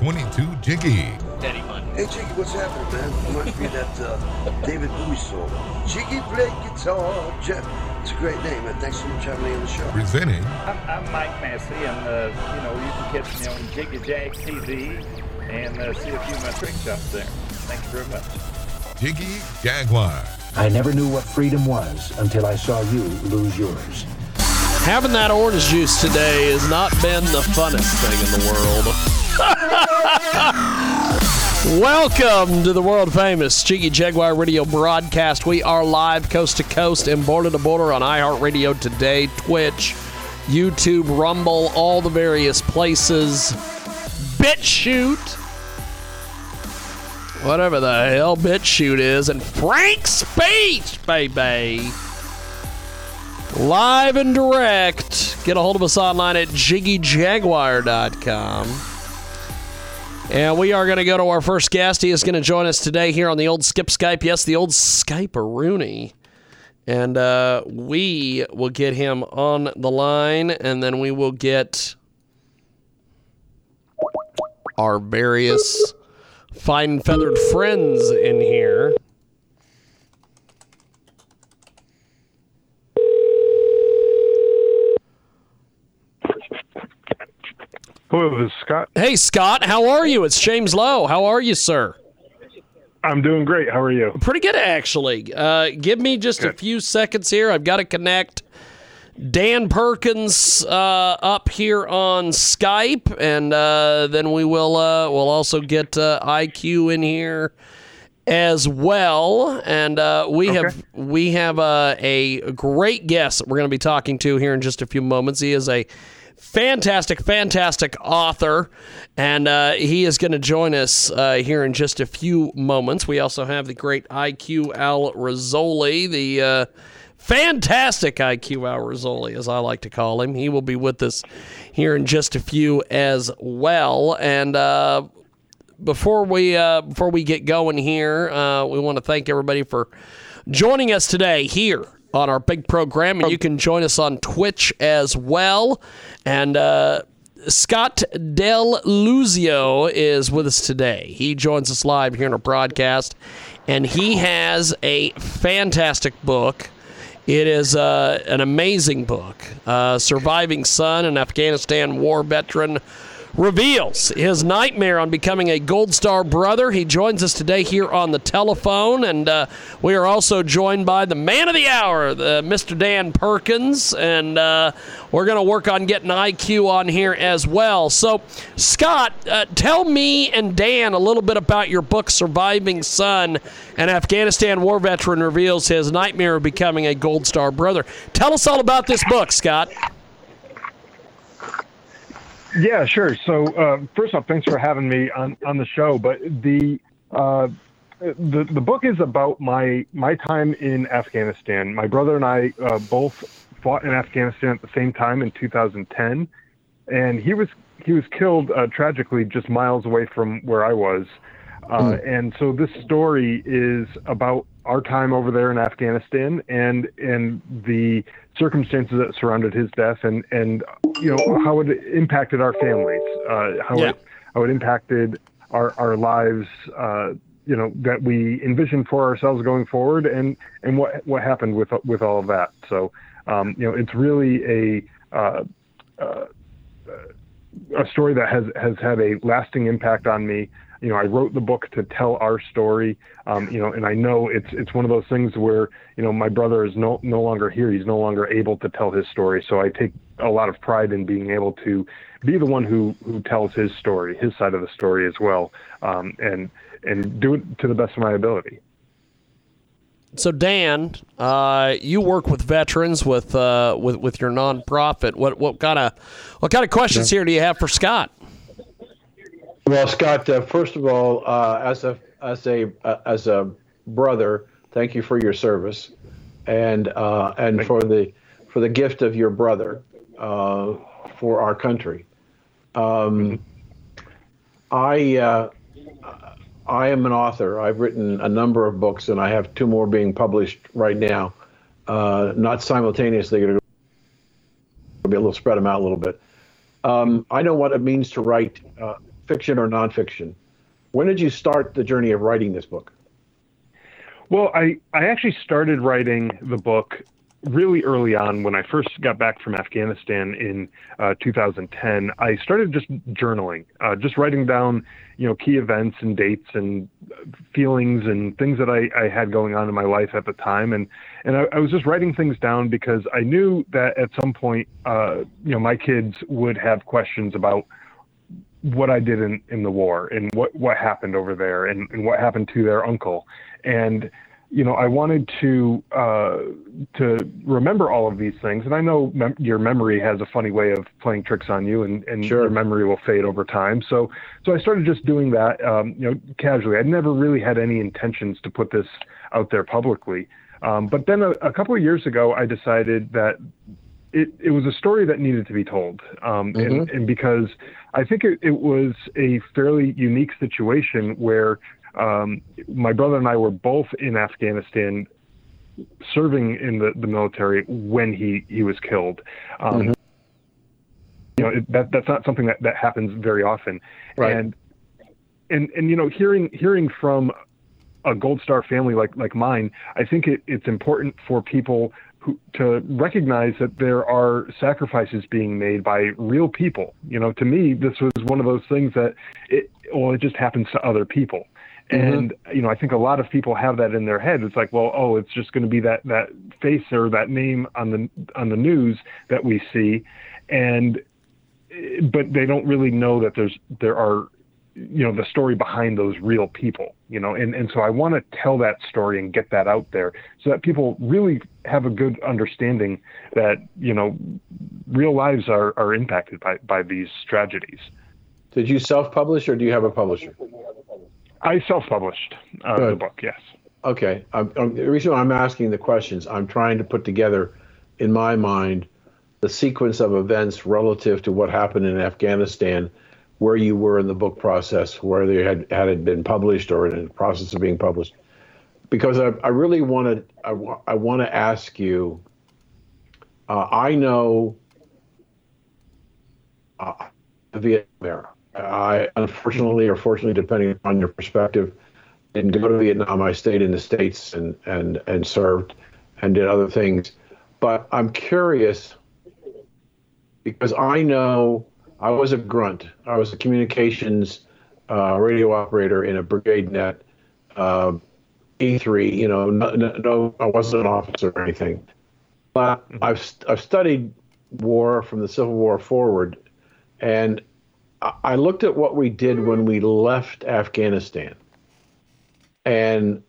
22 Jiggy. Daddy fun. Hey Jiggy, what's happening, man? I must be that uh, David Bowie song. Jiggy play guitar, Jeff. It's a great name, and thanks so much for having me on the show. Presenting. I'm, I'm Mike Massey, and uh, you know you can catch me on Jiggy Jag TV and uh, see a few of my trick shots there. Thank you very much. Jiggy Jaguar. I never knew what freedom was until I saw you lose yours. Having that orange juice today has not been the funnest thing in the world. Welcome to the world famous Jiggy Jaguar radio broadcast. We are live coast to coast and border to border on iHeartRadio today, Twitch, YouTube, Rumble, all the various places. BitChute, whatever the hell BitChute is, and Frank Speech, baby. Live and direct. Get a hold of us online at jiggyjaguar.com. And we are going to go to our first guest. He is going to join us today here on the old Skip Skype. Yes, the old Skype Rooney. And uh, we will get him on the line, and then we will get our various fine feathered friends in here. Hello, this is Scott. Hey, Scott. How are you? It's James Lowe. How are you, sir? I'm doing great. How are you? Pretty good, actually. Uh, give me just good. a few seconds here. I've got to connect Dan Perkins uh, up here on Skype, and uh, then we will uh, we'll also get uh, IQ in here as well. And uh, we okay. have we have a great guest that we're going to be talking to here in just a few moments. He is a fantastic, fantastic author, and uh, he is going to join us uh, here in just a few moments. We also have the great IQ Al Rassooli, the uh, fantastic IQ Al Rassooli, as I like to call him. He will be with us here in just a few as well, and. Uh, before we uh, before we get going here, uh, we want to thank everybody for joining us today here on our big program, and you can join us on Twitch as well. And uh, Scott DeLuzio is with us today. He joins us live here in our broadcast, and he has a fantastic book. It is uh, an amazing book. Uh, Surviving Son, an Afghanistan war veteran reveals his nightmare on becoming a Gold Star brother. He joins us today here on the telephone, and uh, we are also joined by the man of the hour, the, Mr. Dan Perkins, and uh, we're going to work on getting IQ on here as well. So, Scott, uh, tell me and Dan a little bit about your book, Surviving Son. An Afghanistan war veteran reveals his nightmare of becoming a Gold Star brother. Tell us all about this book, Scott. Yeah, sure. So uh, first off, thanks for having me on, on the show. But the uh, the the book is about my my time in Afghanistan. My brother and I uh, both fought in Afghanistan at the same time in 2010, and he was he was killed uh, tragically just miles away from where I was. Mm. And so this story is about our time over there in Afghanistan and and the circumstances that surrounded his death and and you know how it impacted our families, uh, how yeah. it how it impacted our our lives. Uh, you know that we envisioned for ourselves going forward, and and what what happened with with all of that. So um, you know it's really a uh, uh a story that has has had a lasting impact on me. You know, I wrote the book to tell our story. Um, you know, and I know it's it's one of those things where you know my brother is no no longer here. He's no longer able to tell his story. So I take a lot of pride in being able to be the one who who tells his story, his side of the story as well, um, and and do it to the best of my ability. So Dan, uh, you work with veterans with uh, with with your nonprofit. What what kind of what kind of questions here do you have for Scott? Well, Scott, uh, first of all, uh, as a as a uh, as a brother, thank you for your service, and uh, and for the for the gift of your brother for our country. Um, I I am an author. I've written a number of books, and I have two more being published right now. Uh, not simultaneously, to be a little spread them out a little bit. Um, I know what it means to write uh, fiction or nonfiction. When did you start the journey of writing this book? Well, I, I actually started writing the book really early on when I first got back from Afghanistan in uh, 2010, I started just journaling, uh, just writing down, you know, key events and dates and feelings and things that I, I had going on in my life at the time. And, and I, I was just writing things down because I knew that at some point, uh, you know, my kids would have questions about what I did in, in the war and what, what happened over there and, and what happened to their uncle. And, you know, I wanted to uh, to remember all of these things, and I know mem- your memory has a funny way of playing tricks on you, and, and sure. your memory will fade over time. So, so I started just doing that, um, you know, casually. I'd never really had any intentions to put this out there publicly, um, but then a, a couple of years ago, I decided that it, it was a story that needed to be told, um, mm-hmm. and, and because I think it, it was a fairly unique situation where um, my brother and I were both in Afghanistan serving in the, the military when he, he was killed. Um, mm-hmm. You know, it, that, that's not something that, that happens very often. Right. And, and, and, you know, hearing, hearing from a gold star family like, like mine, I think it, it's important for people who, to recognize that there are sacrifices being made by real people. You know, to me, this was one of those things that it, well, it just happens to other people. Mm-hmm. And you know, I think a lot of people have that in their head. It's like, well, oh, it's just going to be that that face or that name on the on the news that we see, and but they don't really know that there's there are you know the story behind those real people you know and and so i want to tell that story and get that out there so that people really have a good understanding that you know real lives are are impacted by by these tragedies did you self-publish or do you have a publisher I self-published uh, the book. Yes. Okay. I'm, I'm, the reason I'm asking the questions, I'm trying to put together, in my mind, the sequence of events relative to what happened in Afghanistan, where you were in the book process, whether they had had it been published or in the process of being published. Because I, I really want to, I, want to ask you. Uh, I know uh, Vietnam era. I unfortunately or fortunately, depending on your perspective, didn't go to Vietnam. I stayed in the states and and and served and did other things. But I'm curious because I know I was a grunt. I was a communications uh, radio operator in a brigade net uh, E3. You know, no, no, I wasn't an officer or anything. But I've I've studied war from the Civil War forward, and I looked at what we did when we left Afghanistan, and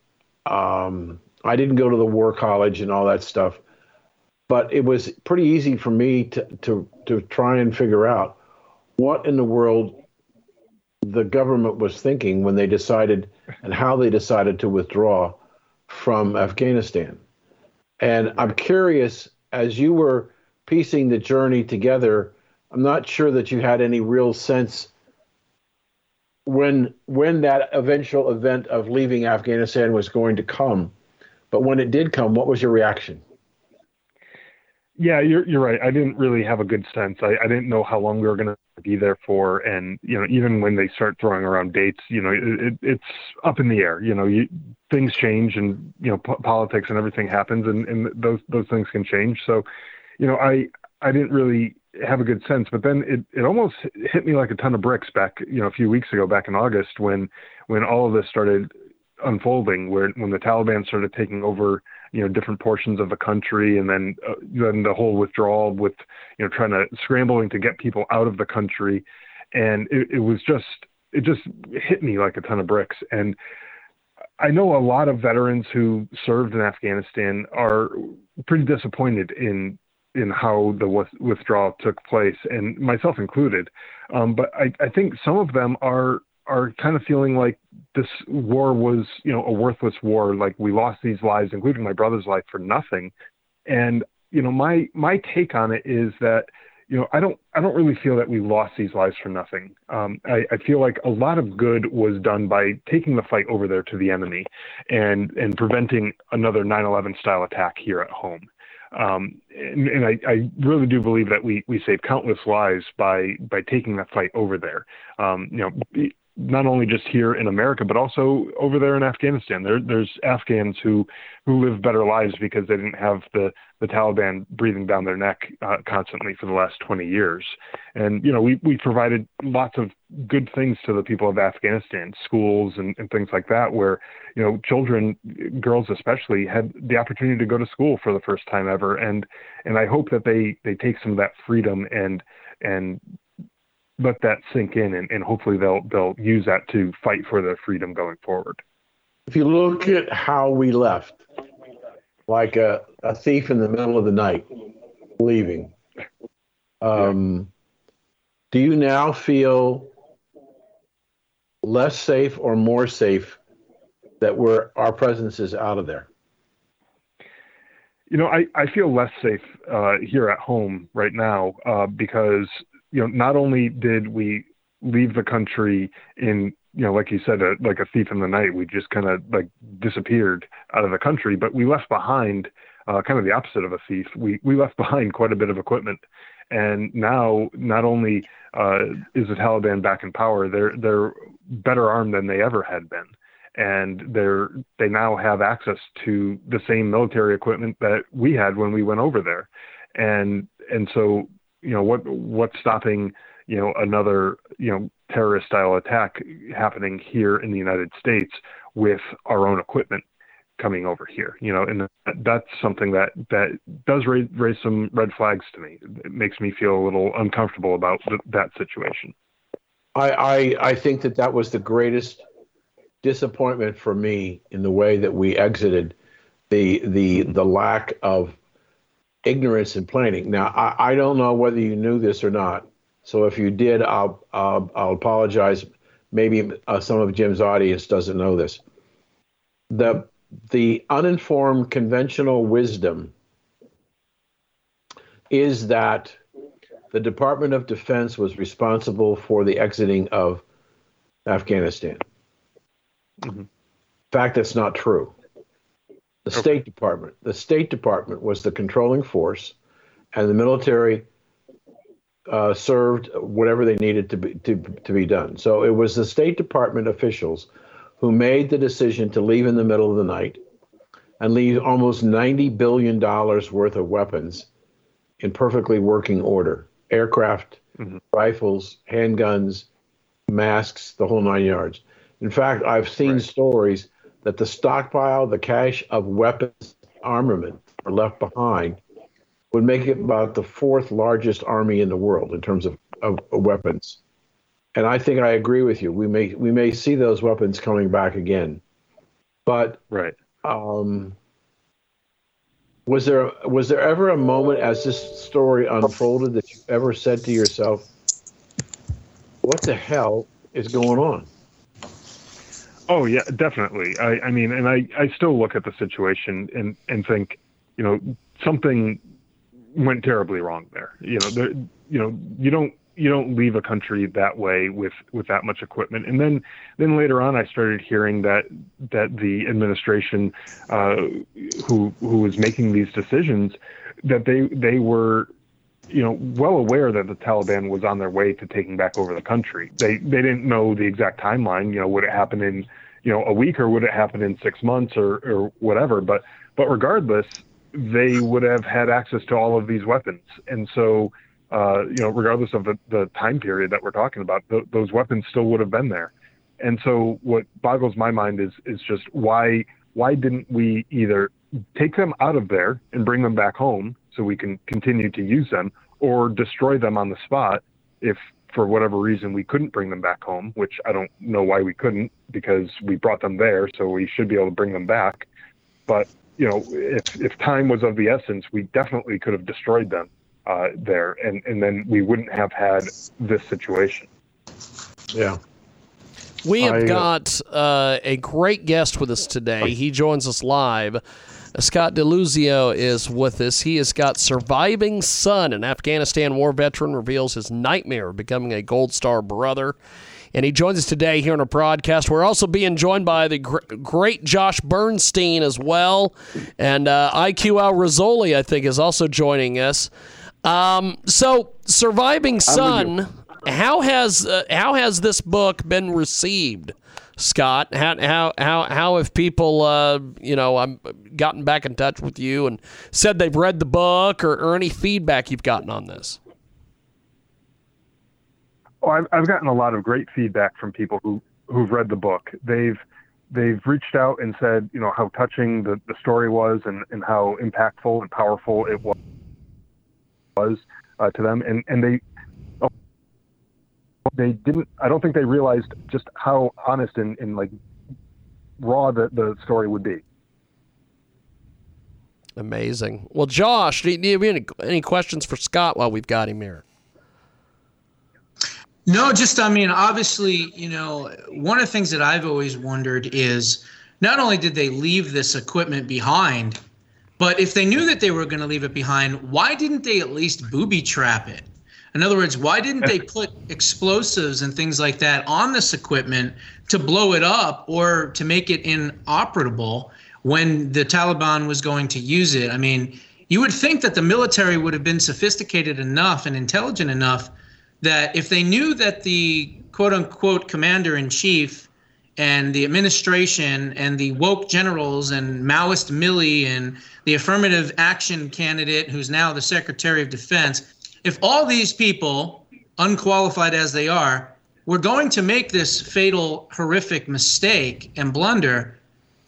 um, I didn't go to the war college and all that stuff, but it was pretty easy for me to to to try and figure out what in the world the government was thinking when they decided and how they decided to withdraw from Afghanistan. And I'm curious, as you were piecing the journey together I'm not sure that you had any real sense when when that eventual event of leaving Afghanistan was going to come. But when it did come, what was your reaction? Yeah, you're you're right. I didn't really have a good sense. I, I didn't know how long we were going be there for, and you know, even when they start throwing around dates, you know, it, it's up in the air. You know, you, things change, and you know, po- politics and everything happens, and, and those those things can change. So, you know, I I didn't really have a good sense. But then it, it almost hit me like a ton of bricks back, you know, a few weeks ago, back in August, when when all of this started unfolding, where when the Taliban started taking over, you know, different portions of the country, and then uh, then the whole withdrawal with, you know, trying to scrambling to get people out of the country, and it, it was just it just hit me like a ton of bricks and. I know a lot of veterans who served in Afghanistan are pretty disappointed in in how the withdrawal took place, and myself included. Um, but I, I think some of them are are kind of feeling like this war was, you know, a worthless war. Like we lost these lives, including my brother's life, for nothing. And you know, my my take on it is that you know, I don't I don't really feel that we lost these lives for nothing. Um, I, I feel like a lot of good was done by taking the fight over there to the enemy, and and preventing another 9/11 style attack here at home. Um, and, and I, I, really do believe that we, we saved countless lives by by taking that fight over there. Um, you know, not only just here in America, but also over there in Afghanistan. There, there's Afghans who who live better lives because they didn't have the the Taliban breathing down their neck uh, constantly for the last 20 years. And you know, we we provided lots of good things to the people of Afghanistan, schools and, and things like that, where you know children, girls especially, had the opportunity to go to school for the first time ever. And and I hope that they they take some of that freedom and and let that sink in and, and hopefully they'll they'll use that to fight for their freedom going forward. If you look at how we left, like a, a thief in the middle of the night, leaving, um, do you now feel less safe or more safe that we're our presence is out of there? You know, I, I feel less safe uh, here at home right now uh, because you know, not only did we leave the country in, you know, like you said, a, like a thief in the night, we just kind of like disappeared out of the country, but we left behind uh, kind of the opposite of a thief. We we left behind quite a bit of equipment, and now not only uh, is the Taliban back in power, they're they're better armed than they ever had been, and they're they now have access to the same military equipment that we had when we went over there, and and so you know what what's stopping you know another you know terrorist style attack happening here in the United States with our own equipment coming over here you know? And that's something that that does raise raise some red flags to me. It makes me feel a little uncomfortable about th- that situation. I, I i think that that was the greatest disappointment for me in the way that we exited the the the lack of ignorance and planning. Now, I, I don't know whether you knew this or not. So if you did, I'll, I'll, I'll apologize. Maybe uh, some of Jim's audience doesn't know this. The, the uninformed conventional wisdom is that the Department of Defense was responsible for the exiting of Afghanistan. Mm-hmm. In fact, that's not true. The okay. State Department. The State Department was the controlling force, and the military uh, served whatever they needed to be to, to be done. So it was the State Department officials who made the decision to leave in the middle of the night and leave almost ninety billion dollars worth of weapons in perfectly working order: aircraft, mm-hmm. rifles, handguns, masks, the whole nine yards. In fact, I've seen right. stories that the stockpile, the cache of weapons, armament are left behind would make it about the fourth largest army in the world in terms of, of, of weapons. And I think I agree with you. We may we may see those weapons coming back again, but right. Um, was there was there ever a moment as this story unfolded that you ever said to yourself, "What the hell is going on?" Oh yeah, definitely. I, I mean, and I, I still look at the situation and, and think, you know, something went terribly wrong there. You know, there, you know, you don't you don't leave a country that way with with that much equipment. And then then later on, I started hearing that that the administration uh, who who was making these decisions that they they were you know well aware that the Taliban was on their way to taking back over the country. They they didn't know the exact timeline. You know, would it happen in you know a week or would it happen in six months or or whatever? But but regardless, they would have had access to all of these weapons. And so, uh, you know, regardless of the, the time period that we're talking about, th- those weapons still would have been there. And so, what boggles my mind is is just why why didn't we either take them out of there and bring them back home so we can continue to use them, or destroy them on the spot if for whatever reason we couldn't bring them back home, which I don't know why we couldn't because we brought them there, so we should be able to bring them back. But you know, if if time was of the essence, we definitely could have destroyed them uh, there, and and then we wouldn't have had this situation. Yeah. We have I, uh, got uh, a great guest with us today. He joins us live. Scott DeLuzio is with us. He has got surviving son, an Afghanistan war veteran, reveals his nightmare of becoming a Gold Star brother. And he joins us today here on a broadcast. We're also being joined by the gr- great Josh Bernstein as well. And uh, IQ Al Rassooli, I think, is also joining us. Um, so, Surviving Son, how has uh, how has this book been received, Scott? How how how, how have people uh, you know um, gotten back in touch with you and said they've read the book or, or any feedback you've gotten on this? Oh, I've, I've gotten a lot of great feedback from people who who've read the book. They've they've reached out and said, you know, how touching the, the story was and, and how impactful and powerful it was was uh, to them, and and they they didn't. I don't think they realized just how honest and, and like raw the, the story would be. Amazing. Well, Josh, do you, do you have any, any questions for Scott while we've got him here? No, just I mean, obviously, you know, one of the things that I've always wondered is not only did they leave this equipment behind, but if they knew that they were going to leave it behind, why didn't they at least booby trap it? In other words, why didn't they put explosives and things like that on this equipment to blow it up or to make it inoperable when the Taliban was going to use it? I mean, you would think that the military would have been sophisticated enough and intelligent enough that if they knew that the quote unquote commander in chief and the administration and the woke generals and Maoist Milley and the affirmative action candidate who's now the Secretary of Defense, if all these people, unqualified as they are, were going to make this fatal, horrific mistake and blunder,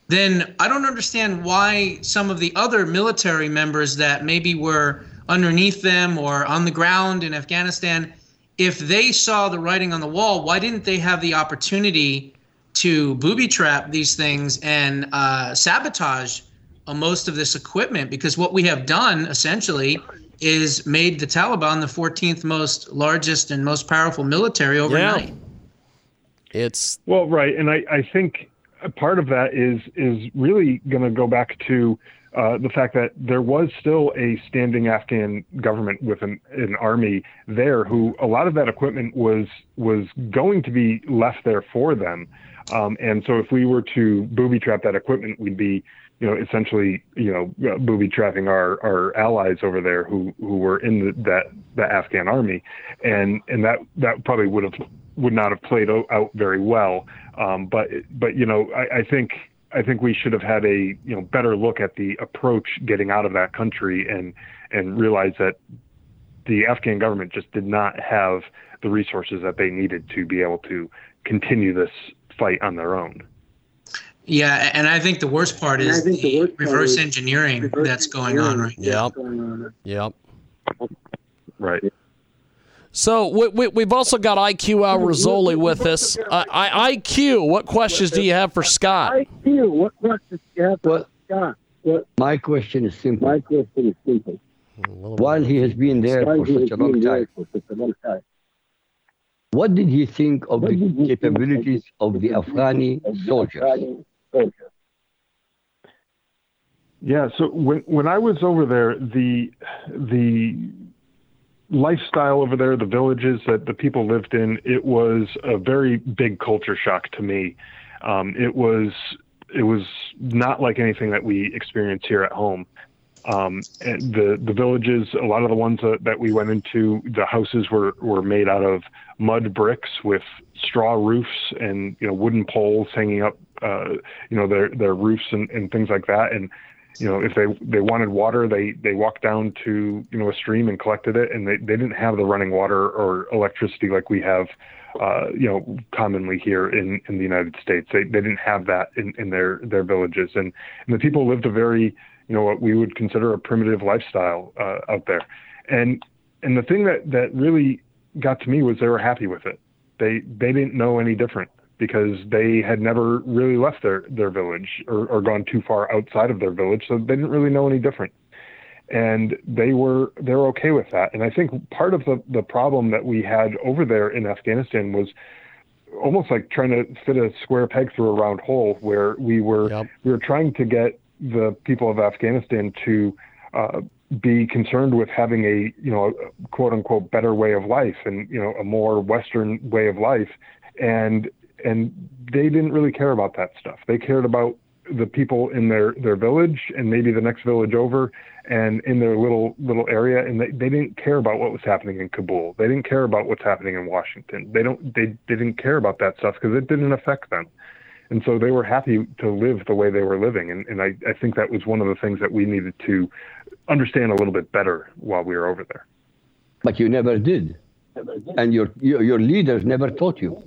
then I don't understand why some of the other military members that maybe were underneath them or on the ground in Afghanistan, if they saw the writing on the wall, why didn't they have the opportunity to booby trap these things and uh, sabotage most of this equipment? Because what we have done essentially is made the Taliban the 14th most largest and most powerful military overnight. Yeah. It's well, right, and I, I think part of that is is really going to go back to uh, the fact that there was still a standing Afghan government with an, an army there, who a lot of that equipment was was going to be left there for them, um, and so if we were to booby trap that equipment, we'd be you know, essentially, you know, booby trapping our, our allies over there who, who were in the, that the Afghan army, and and that that probably would have would not have played out very well. Um, but but you know, I, I think I think we should have had a you know better look at the approach getting out of that country and and realize that the Afghan government just did not have the resources that they needed to be able to continue this fight on their own. Yeah, and I think the worst part And is the the worst reverse is engineering reverse that's going on right now. Yep. Yep. Right. So we, we, we've also got IQ Al Rassooli with us. Uh, I, IQ, what questions do you have for Scott? IQ, what questions do you have for Scott? What? My question is simple. My question is simple. While he has been there for he such has been there for such a long time, what did he think of the capabilities of the Afghani soldiers? Yeah. So when when I was over there, the the lifestyle over there, the villages that the people lived in, it was a very big culture shock to me. Um, it was it was not like anything that we experience here at home. Um, the the villages, a lot of the ones that, that we went into, the houses were were made out of mud bricks with straw roofs and you know wooden poles hanging up, uh, you know their their roofs and, and things like that. And you know, if they they wanted water, they they walked down to you know a stream and collected it, and they they didn't have the running water or electricity like we have, uh, you know, commonly here in in the United States. They they didn't have that in in their their villages, and and the people lived a very you know what we would consider a primitive lifestyle uh, out there, and and the thing that that really got to me was they were happy with it. They they didn't know any different because they had never really left their their village or, or gone too far outside of their village, so they didn't really know any different. And they were they're okay with that. And I think part of the the problem that we had over there in Afghanistan was almost like trying to fit a square peg through a round hole, where we were yep. we were trying to get the people of Afghanistan to uh, be concerned with having a you know a quote unquote better way of life and you know a more Western way of life, and and they didn't really care about that stuff. They cared about the people in their their village and maybe the next village over and in their little little area and they, they didn't care about what was happening in Kabul. They didn't care about what's happening in Washington. They don't they, they didn't care about that stuff because it didn't affect them. And so they were happy to live the way they were living. And, and I, I think that was one of the things that we needed to understand a little bit better while we were over there. But you never did. And your, your, your leaders never taught you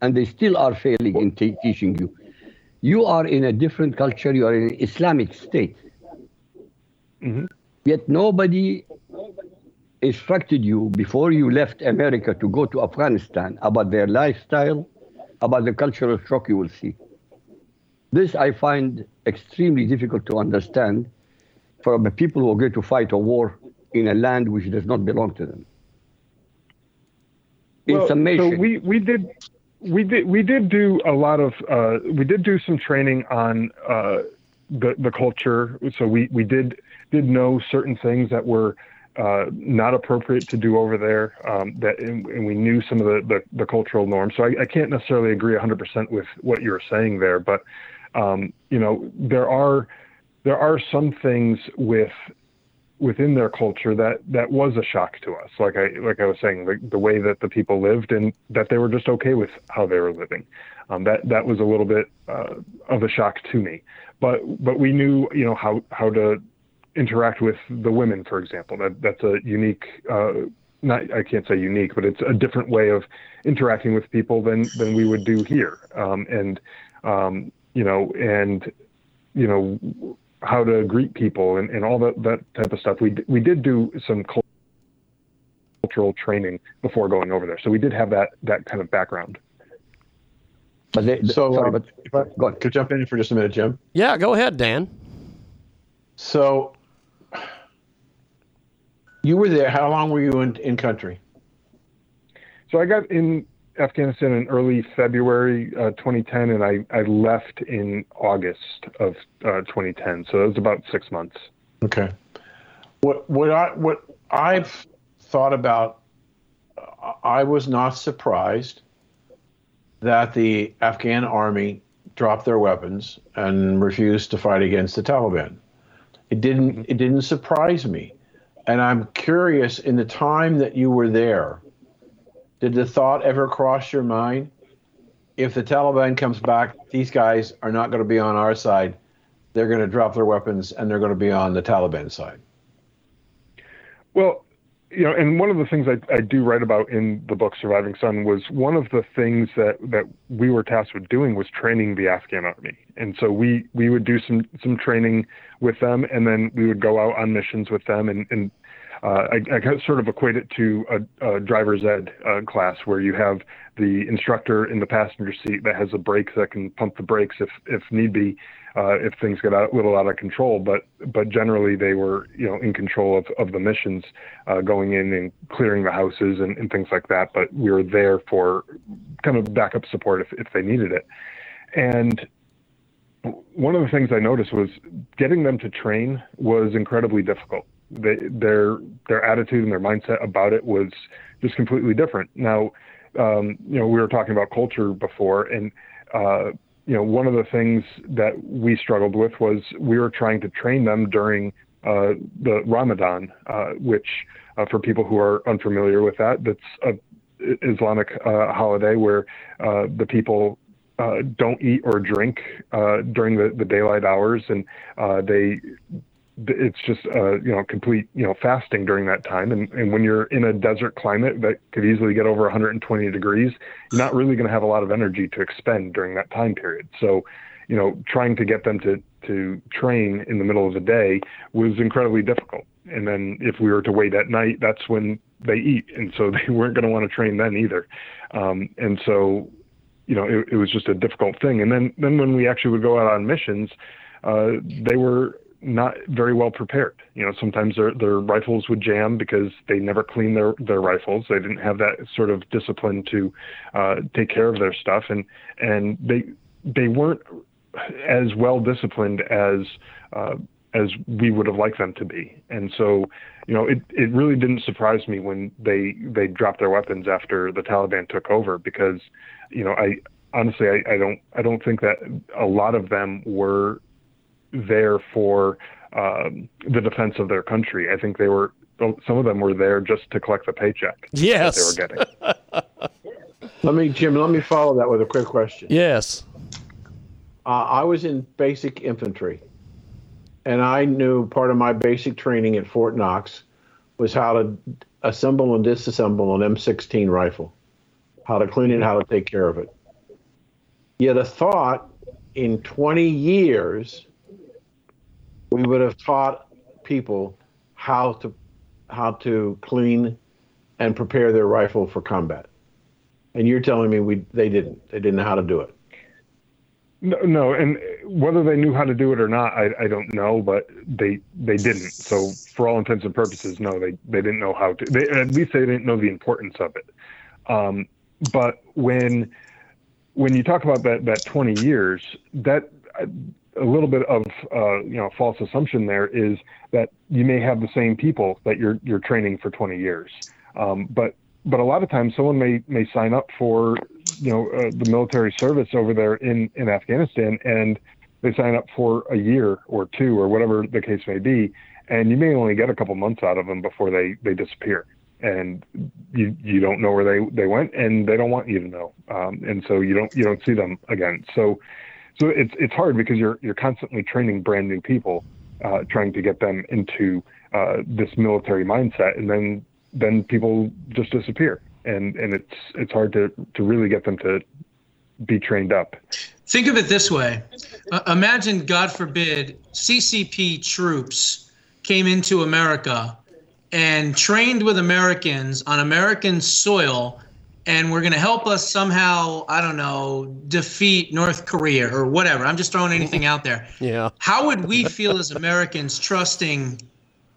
and they still are failing in t- teaching you. You are in a different culture, you are in an Islamic state. Mm-hmm. Yet nobody instructed you before you left America to go to Afghanistan about their lifestyle, about the cultural shock you will see. This I find extremely difficult to understand for the people who are going to fight a war in a land which does not belong to them. In well, summation, so we, we did we did we did do a lot of uh, we did do some training on uh, the the culture. So we we did did know certain things that were uh, not appropriate to do over there. Um, that and, and, we knew some of the, the, the cultural norms. So I, I, can't necessarily agree 100% with what you were saying there, but um, you know there are there are some things with within their culture that that was a shock to us. Like I like I was saying, the, the way that the people lived and that they were just okay with how they were living. Um, that that was a little bit uh, of a shock to me. But but we knew you know how how to interact with the women, for example. That that's a unique. Uh, not I can't say unique, but it's a different way of interacting with people than than we would do here. Um, and um, you know, and you know, how to greet people and, and all that, that type of stuff. We, we did do some cultural training before going over there. So we did have that, that kind of background. But they, so, sorry, um, but if I, go could jump in for just a minute, Jim? Yeah, go ahead, Dan. So you were there. How long were you in, in country? So I got in Afghanistan in early February uh, 2010, and I, I left in August of uh, 2010. So it was about six months. Okay. What what I what I've thought about, I was not surprised that the Afghan army dropped their weapons and refused to fight against the Taliban. It didn't it didn't surprise me, and I'm curious in the time that you were there did the thought ever cross your mind? If the Taliban comes back, these guys are not going to be on our side. They're going to drop their weapons and they're going to be on the Taliban side. Well, you know, and one of the things I, I do write about in the book Surviving Son was one of the things that, that we were tasked with doing was training the Afghan army. And so we, we would do some, some training with them and then we would go out on missions with them and, and uh, I, I, sort of equate it to a, a driver's ed uh, class where you have the instructor in the passenger seat that has a brake that can pump the brakes if, if need be, uh, if things get a little out of control. But but generally they were you know in control of, of the missions, uh, going in and clearing the houses and, and things like that. But we were there for kind of backup support if, if they needed it. And one of the things I noticed was getting them to train was incredibly difficult they, their their attitude and their mindset about it was just completely different. Now, um, you know, we were talking about culture before, and uh, you know, one of the things that we struggled with was we were trying to train them during uh, the Ramadan, uh, which uh, for people who are unfamiliar with that, that's a Islamic uh, holiday where uh, the people uh, don't eat or drink uh, during the, the daylight hours, and uh, they it's just uh, you know complete you know fasting during that time. And, and when you're in a desert climate that could easily get over 120 degrees, you're not really going to have a lot of energy to expend during that time period. So, you know, trying to get them to to train in the middle of the day was incredibly difficult. And then if we were to wait at night, that's when they eat, and so they weren't going to want to train then either. Um, and so, you know, it, it was just a difficult thing. And then then when we actually would go out on missions, uh, they were not very well prepared. You know, sometimes their their rifles would jam because they never cleaned their their rifles. They didn't have that sort of discipline to uh, take care of their stuff, and and they they weren't as well disciplined as uh, as we would have liked them to be. And so, you know, it it really didn't surprise me when they they dropped their weapons after the Taliban took over because, you know, I honestly I, I don't I don't think that a lot of them were there for um, the defense of their country. I think they were some of them were there just to collect the paycheck. Yes, they were getting. let me, Jim. Let me follow that with a quick question. Yes, uh, I was in basic infantry, and I knew part of my basic training at Fort Knox was how to assemble and disassemble an M16 rifle, how to clean it, how to take care of it. Yet a thought in 20 years we would have taught people how to how to clean and prepare their rifle for combat. And you're telling me we they didn't. They didn't know how to do it. No, no, and whether they knew how to do it or not, I, I don't know, but they they didn't. So for all intents and purposes, no, they they didn't know how to. They, at least they didn't know the importance of it. Um, but when when you talk about that that 20 years, that a little bit of uh, you know false assumption there is that you may have the same people that you're you're training for 20 years, um, but but a lot of times someone may may sign up for you know uh, the military service over there in in Afghanistan and they sign up for a year or two or whatever the case may be, and you may only get a couple months out of them before they they disappear. And you you don't know where they they went and they don't want you to know. Um, and so you don't you don't see them again. So so it's it's hard because you're you're constantly training brand new people, uh, trying to get them into uh, this military mindset, and then then people just disappear, and and it's it's hard to to really get them to be trained up. Think of it this way: uh, imagine, God forbid, CCP troops came into America and trained with Americans on American soil and we're going to help us somehow, I don't know, defeat North Korea or whatever. I'm just throwing anything out there. Yeah. How would we feel as Americans trusting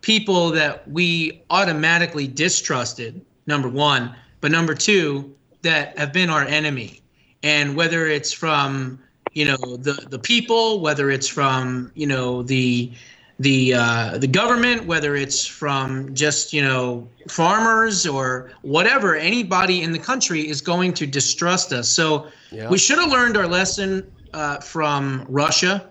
people that we automatically distrusted, number one, but number two, that have been our enemy? And whether it's from, you know, the, the people, whether it's from, you know, the the uh, the government, whether it's from just you know farmers or whatever, anybody in the country is going to distrust us. So yeah. we should have learned our lesson uh, from Russia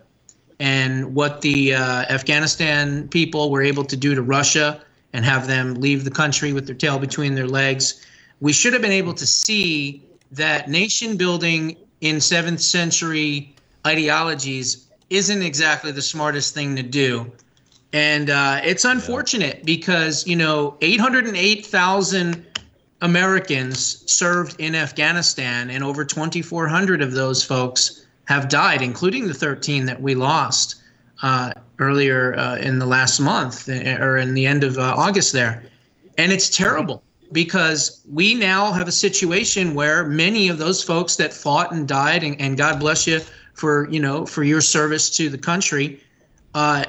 and what the uh, Afghanistan people were able to do to Russia and have them leave the country with their tail between their legs. We should have been able to see that nation building in seventh century ideologies isn't exactly the smartest thing to do. And uh, it's unfortunate yeah. because, you know, 808,000 Americans served in Afghanistan, and over 2,400 of those folks have died, including the 13 that we lost uh, earlier uh, in the last month uh, or in the end of uh, August there. And it's terrible because we now have a situation where many of those folks that fought and died, and, and God bless you for you know for your service to the country. Uh,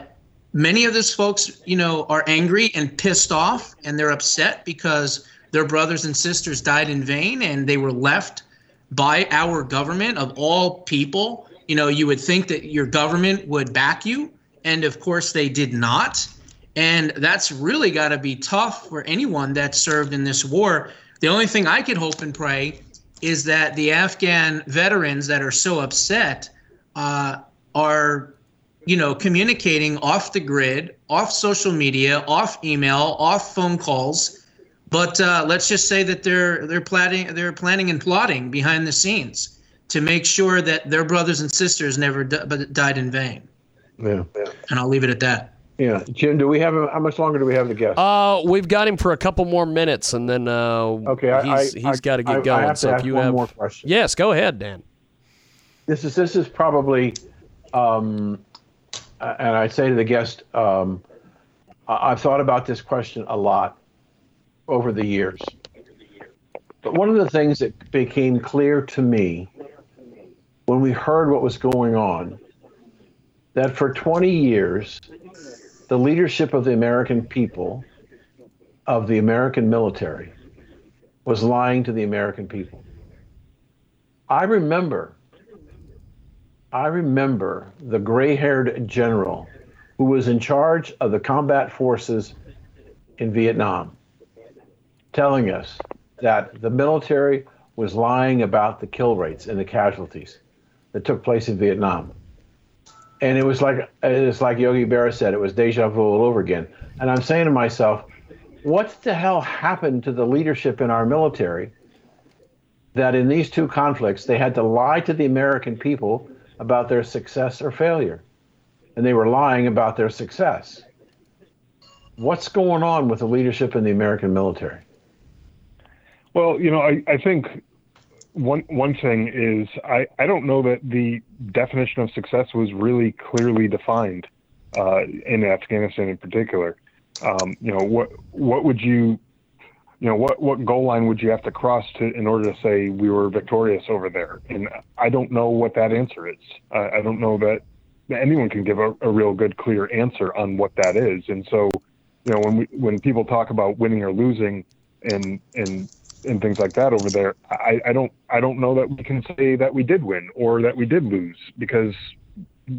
many of those folks, you know, are angry and pissed off, and they're upset because their brothers and sisters died in vain, and they were left by our government of all people. You know, you would think that your government would back you, and of course they did not. And that's really got to be tough for anyone that served in this war. The only thing I could hope and pray is that the Afghan veterans that are so upset uh, are, you know, communicating off the grid, off social media, off email, off phone calls. But uh, let's just say that they're they're planning they're planning and plotting behind the scenes to make sure that their brothers and sisters never di- died in vain. Yeah. And I'll leave it at that. Yeah, Jim. Do we have how much longer do we have the guest? Uh, we've got him for a couple more minutes, and then uh, Okay, I- he's, he's got to I- I get going. have to so if ask you one have more question. yes, go ahead, Dan. this is this is probably, um, and I say to the guest, um, I've thought about this question a lot over the years. But one of the things that became clear to me when we heard what was going on, that for 20 years, the leadership of the American people, of the American military, was lying to the American people. I remember I remember the gray haired general who was in charge of the combat forces in Vietnam telling us that the military was lying about the kill rates and the casualties that took place in Vietnam. And it was like it's like Yogi Berra said, it was deja vu all over again. And I'm saying to myself, what the hell happened to the leadership in our military that in these two conflicts they had to lie to the American people about their success or failure. And they were lying about their success. What's going on with the leadership in the American military? Well, you know, I, I think one one thing is I, I don't know that the definition of success was really clearly defined uh, in Afghanistan in particular. Um, you know, what what would you you know what what goal line would you have to cross to in order to say we were victorious over there? And I don't know what that answer is. I, don't know that that anyone can give a, a real good clear answer on what that is. And so, you know, when we when people talk about winning or losing and and and things like that over there, I, I don't I don't know that we can say that we did win or that we did lose because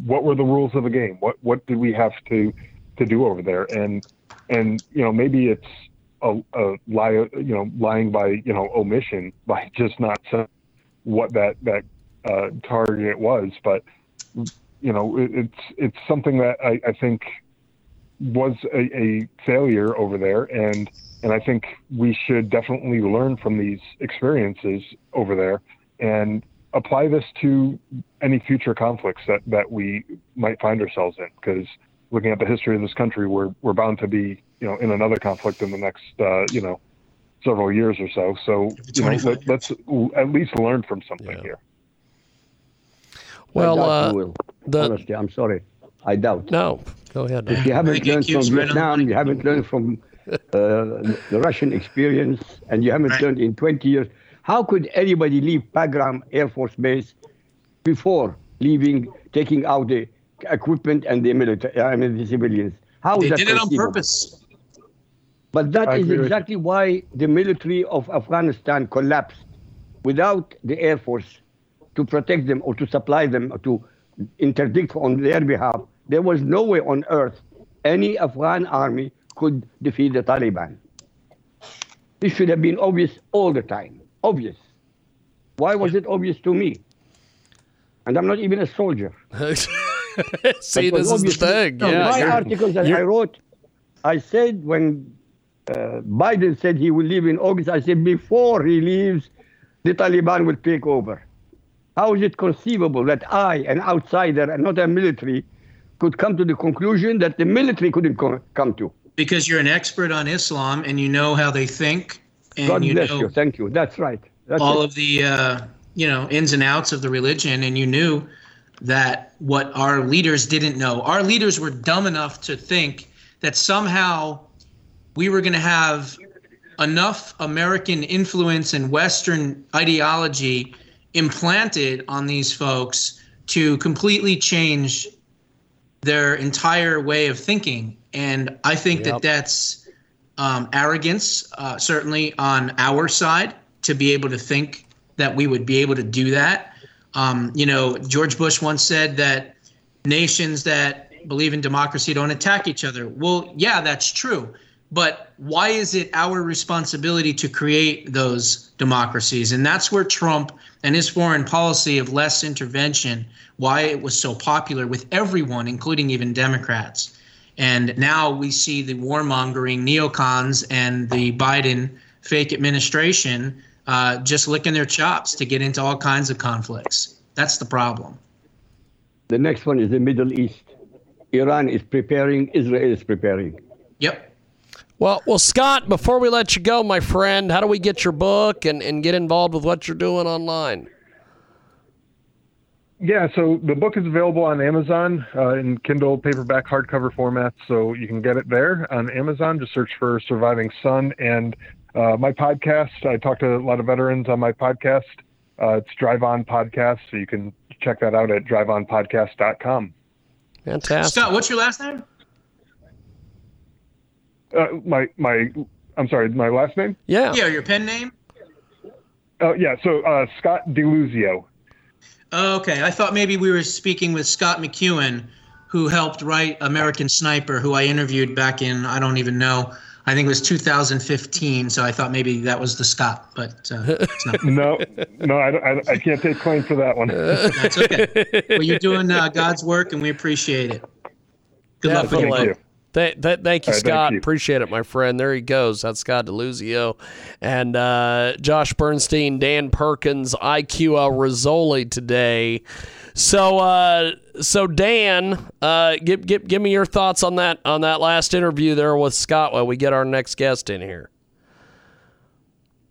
what were the rules of the game? What what did we have to to do over there? And and you know maybe it's a, a lie you know lying by you know omission by just not saying what that that uh, target was, but you know it, it's it's something that I, I think was a, a failure over there and and I think we should definitely learn from these experiences over there and apply this to any future conflicts that, that we might find ourselves in. Because looking at the history of this country, we're, we're bound to be, you know, in another conflict in the next, uh, you know, several years or so. So, you know, let, us at least learn from something here. Well, I doubt uh, you will. the- honestly, I'm sorry. I doubt. No, go ahead. If you haven't learned from keeps right on Vietnam, you haven't learned from Uh, the Russian experience, and you haven't Right. learned in 20 years. How could anybody leave Bagram Air Force Base before leaving, taking out the equipment and the military, I mean the civilians? How is They that did it on purpose. But that I is agree with you. exactly why the military of Afghanistan collapsed without the Air Force to protect them or to supply them or to interdict on their behalf. There was no way on earth any Afghan army could defeat the Taliban. This should have been obvious all the time. Obvious. Why was it obvious to me? And I'm not even a soldier. See, this is the thing. No, Yeah, my you're- articles that I you're- wrote, I said when uh, Biden said he will leave in August, I said before he leaves, the Taliban will take over. How is it conceivable that I, an outsider and not a military, could come to the conclusion that the military couldn't co- come to? Because you're an expert on Islam and you know how they think, and God you bless know you. Thank you. That's right. That's all it. of the uh, you know ins and outs of the religion, and you knew that what our leaders didn't know. Our leaders were dumb enough to think that somehow we were going to have enough American influence and Western ideology implanted on these folks to completely change their entire way of thinking. And I think Yep. that that's um, arrogance, uh, certainly on our side, to be able to think that we would be able to do that. Um, you know, George Bush once said that nations that believe in democracy don't attack each other. Well, yeah, that's true. But why is it our responsibility to create those democracies? And that's where Trump and his foreign policy of less intervention, why it was so popular with everyone, including even Democrats. And now we see the warmongering neocons and the Biden fake administration uh, just licking their chops to get into all kinds of conflicts. That's the problem. The next one is the Middle East. Iran is preparing, Israel is preparing. Yep. Well, well, Scott, before we let you go, my friend, how do we get your book and, and get involved with what you're doing online? Yeah, so the book is available on Amazon uh, in Kindle paperback hardcover formats, so you can get it there on Amazon. Just search for Surviving Son and uh, my podcast. I talk to a lot of veterans on my podcast. Uh, it's Drive On Podcast, so you can check that out at driveonpodcast.com. Fantastic. Scott, what's your last name? Uh, my my, I'm sorry, my last name. Yeah. Yeah, your pen name. Oh yeah, so uh, Scott DeLuzio. Okay, I thought maybe we were speaking with Scott McEwen, who helped write American Sniper, who I interviewed back in I don't even know. I think it was 2015. So I thought maybe that was the Scott, but uh, it's not. no, no, I, I, I, can't take claim for that one. That's okay. Well, you're doing uh, God's work, and we appreciate it. Good luck with Thank you. Th- th- thank you, right, thank Scott. you. Appreciate it, my friend. There he goes. That's Scott DeLuzio. And uh, Josh Bernstein, Dan Perkins, IQ Al Rassooli today. So, uh, so Dan, uh, give, give give me your thoughts on that on that last interview there with Scott while we get our next guest in here.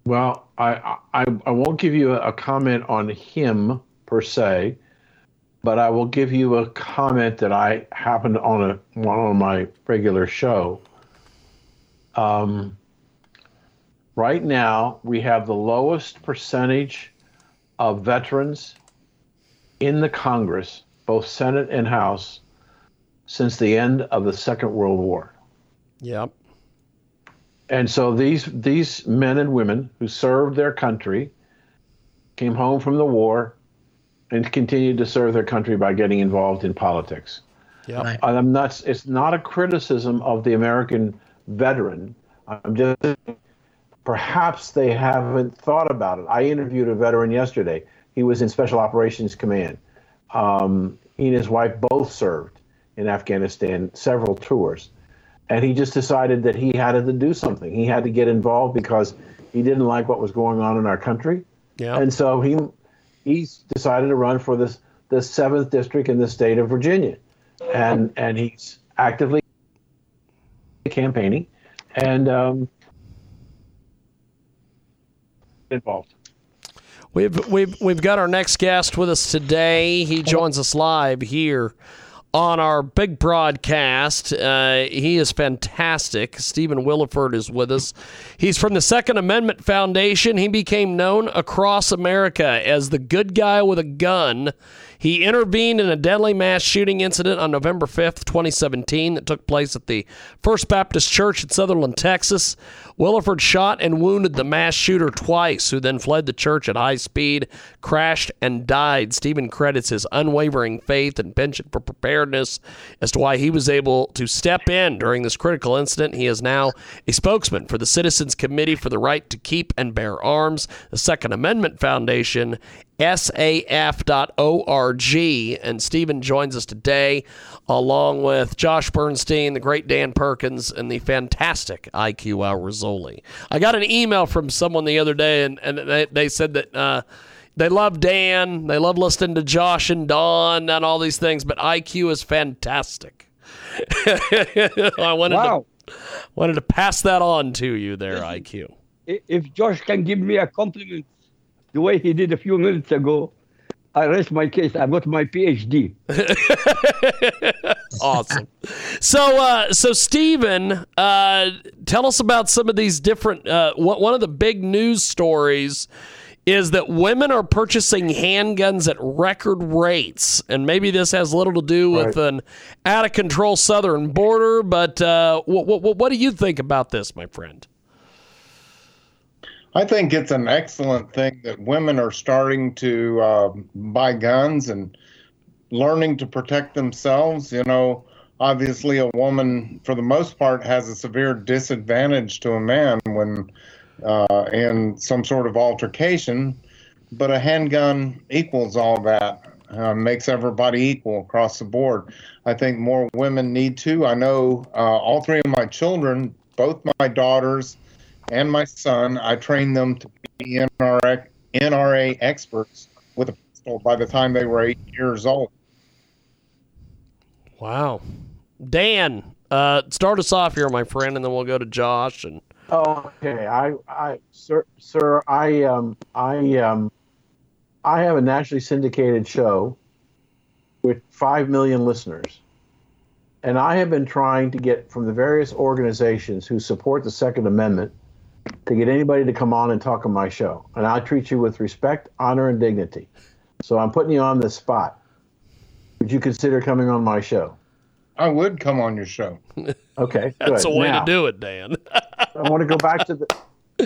Well, I, I I won't give you a comment on him per se, but I will give you a comment that I happened on a one on my regular show. Um, right now, we have the lowest percentage of veterans in the Congress, both Senate and House, since the end of the Second World War. Yep. And so these these men and women who served their country came home from the war and continued to serve their country by getting involved in politics. Yeah. I'm not it's not a criticism of the American veteran. I'm just perhaps they haven't thought about it. I interviewed a veteran yesterday. He was in Special Operations Command. Um, he and his wife both served in Afghanistan several tours and he just decided that he had to do something. He had to get involved because he didn't like what was going on in our country. Yeah. And so he he decided to run for this the seventh district in the state of Virginia, and and he's actively campaigning and um, involved. We've we've we've got our next guest with us today. He joins us live here on our big broadcast. Uh, he is fantastic. Stephen Willeford is with us. He's from the Second Amendment Foundation. He became known across America as the good guy with a gun. He intervened in a deadly mass shooting incident on November 5th, 2017, that took place at the First Baptist Church in Sutherland, Texas. Willeford shot and wounded the mass shooter twice, who then fled the church at high speed, crashed, and died. Stephen credits his unwavering faith and penchant for preparedness as to why he was able to step in during this critical incident. He is now a spokesman for the Citizens Committee for the Right to Keep and Bear Arms, the Second Amendment Foundation, saf.org. And Stephen joins us today, along with Josh Bernstein, the great Dan Perkins, and the fantastic IQ Al Rassooli. I got an email from someone the other day, and, and they, they said that. Uh, they love Dan. They love listening to Josh and Don and all these things, but IQ is fantastic. I wanted Wow. to wanted to pass that on to you there, IQ. If Josh can give me a compliment the way he did a few minutes ago, I rest my case. I got my PhD. awesome. So, uh, so Stephen, uh, tell us about some of these different. Uh, one one of the big news stories is that women are purchasing handguns at record rates, and maybe this has little to do with Right. an out of control southern border. But uh, what, what, what do you think about this, my friend? I think it's an excellent thing that women are starting to uh, buy guns and learning to protect themselves. You know, obviously, a woman, for the most part, has a severe disadvantage to a man when uh, in some sort of altercation, but a handgun equals all that. Uh, makes everybody equal across the board. I think more women need to. I know uh, all three of my children, both my daughters and my son, I trained them to be be NRA, NRA experts with a pistol by the time they were eight years old. Wow. Dan, uh, start us off here, my friend, and then we'll go to Josh and Oh, Okay, I, I, sir, sir, I, um, I, um, I have a nationally syndicated show with five million listeners, and I have been trying to get from the various organizations who support the Second Amendment to get anybody to come on and talk on my show, and I treat you with respect, honor, and dignity. So I'm putting you on the spot. Would you consider coming on my show? I would come on your show. Okay, That's good. a way Now, to do it, Dan. I want to go back to the.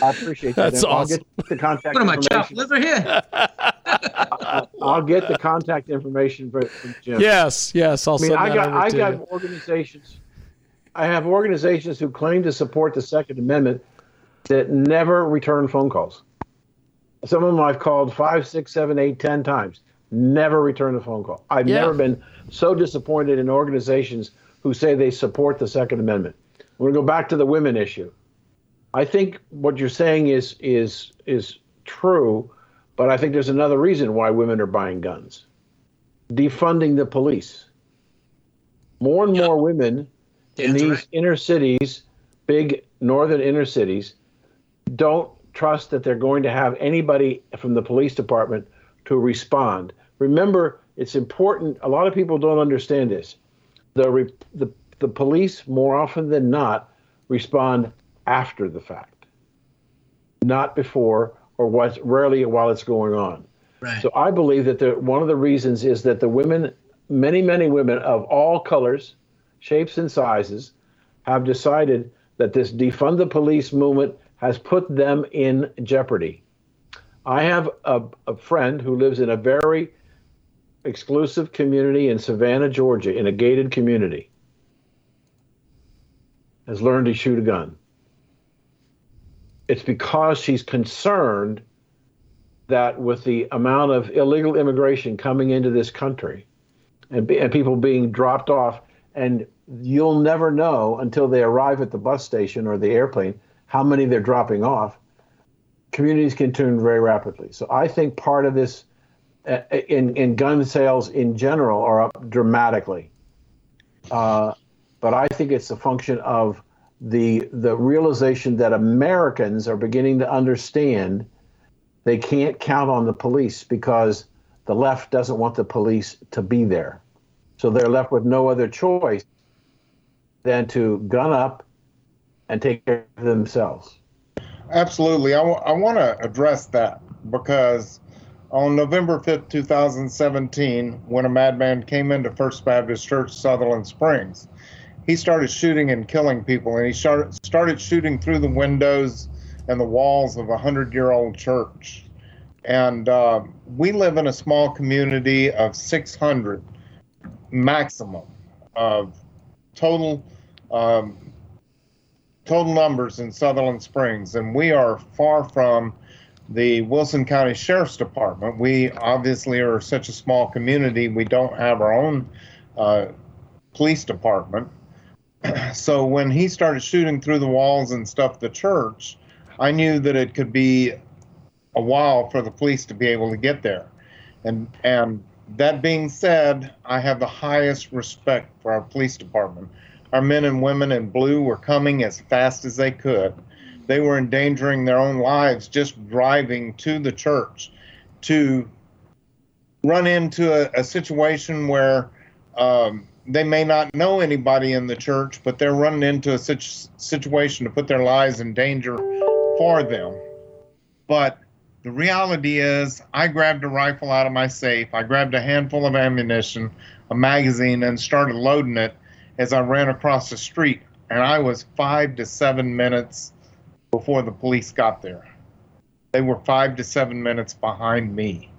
I appreciate that. That's And I'll awesome. get the contact What am I, chopped information. liver here? I'll get the contact information for, from Jim. yes, yes, I'll I mean, send I that got over I to got you. organizations. I have organizations who claim to support the Second Amendment that never return phone calls. Some of them I've called five, six, seven, eight, ten times. Never return a phone call. I've Yeah. never been so disappointed in organizations who say they support the Second Amendment. We're going to go back to the women issue. I think what you're saying is is is true, but I think there's another reason why women are buying guns. Defunding the police. More and more women in these right. inner cities, big northern inner cities, don't trust that they're going to have anybody from the police department to respond. Remember, it's important. A lot of people don't understand this. The re, the the police more often than not respond after the fact, not before or what's rarely while it's going on. Right. So I believe that the, one of the reasons is that the women, many, many women of all colors, shapes, and sizes, have decided that this defund the police movement has put them in jeopardy. I have a, a friend who lives in a very exclusive community in Savannah, Georgia, in a gated community, has learned to shoot a gun. It's because she's concerned that with the amount of illegal immigration coming into this country and, and people being dropped off, and you'll never know until they arrive at the bus station or the airplane how many they're dropping off. Communities can turn very rapidly. So I think part of this uh, in, in gun sales in general are up dramatically. Uh, but I think it's a function of the the realization that Americans are beginning to understand they can't count on the police because the left doesn't want the police to be there. So they're left with no other choice than to gun up and take care of themselves. Absolutely. I want to address that because on November 5th, 2017, when a madman came into First Baptist Church, Sutherland Springs, he started shooting and killing people, and he started, started shooting through the windows and the walls of a 100 year old church. And uh, we live in a small community of 600 maximum of total um, total numbers in Sutherland Springs, and we are far from the Wilson County Sheriff's Department. We obviously are such a small community, we don't have our own uh, police department. so when he started shooting through the walls and stuff the church, I knew that it could be a while for the police to be able to get there. And and that being said, I have the highest respect for our police department. Our men and women in blue were coming as fast as they could. They were endangering their own lives just driving to the church to run into a, a situation where um, they may not know anybody in the church, but they're running into a situ- situation to put their lives in danger for them. But the reality is, I grabbed a rifle out of my safe, I grabbed a handful of ammunition, a magazine, and started loading it as I ran across the street. And I was five to seven minutes before the police got there. They were five to seven minutes behind me.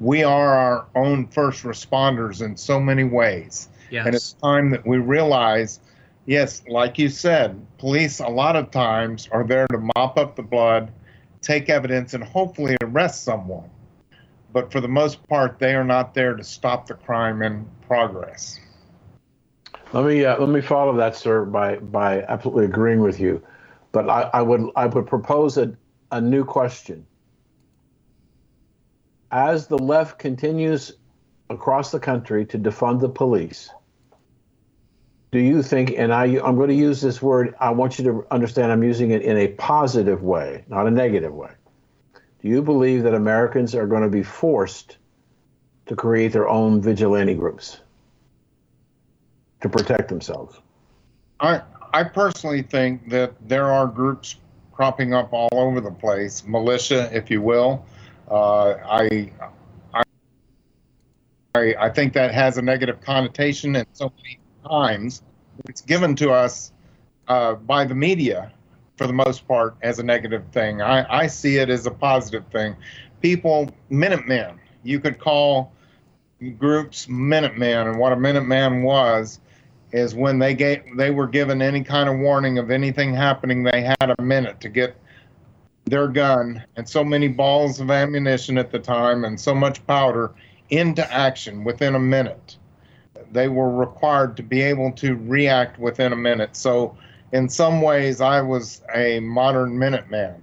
We are our own first responders in so many ways. Yes. And it's time that we realize yes, like you said, police a lot of times are there to mop up the blood, take evidence, and hopefully arrest someone. But for the most part, they are not there to stop the crime in progress. Let me uh, let me follow that, sir, by by absolutely agreeing with you. But I, I would I would propose a, a new question. As the left continues across the country to defund the police, do you think, and I, I'm going to use this word, I want you to understand I'm using it in a positive way, not a negative way. Do you believe that Americans are going to be forced to create their own vigilante groups to protect themselves? I I personally think that there are groups cropping up all over the place, militia, if you will. Uh, I, I I think that has a negative connotation, and so many times it's given to us uh, by the media, for the most part, as a negative thing. I, I see it as a positive thing. People, Minutemen, you could call groups Minutemen, and what a Minuteman was is when they gave they were given any kind of warning of anything happening, they had a minute to get their gun and so many balls of ammunition at the time and so much powder into action within a minute. They were required to be able to react within a minute. So, in some ways, I was a modern Minuteman.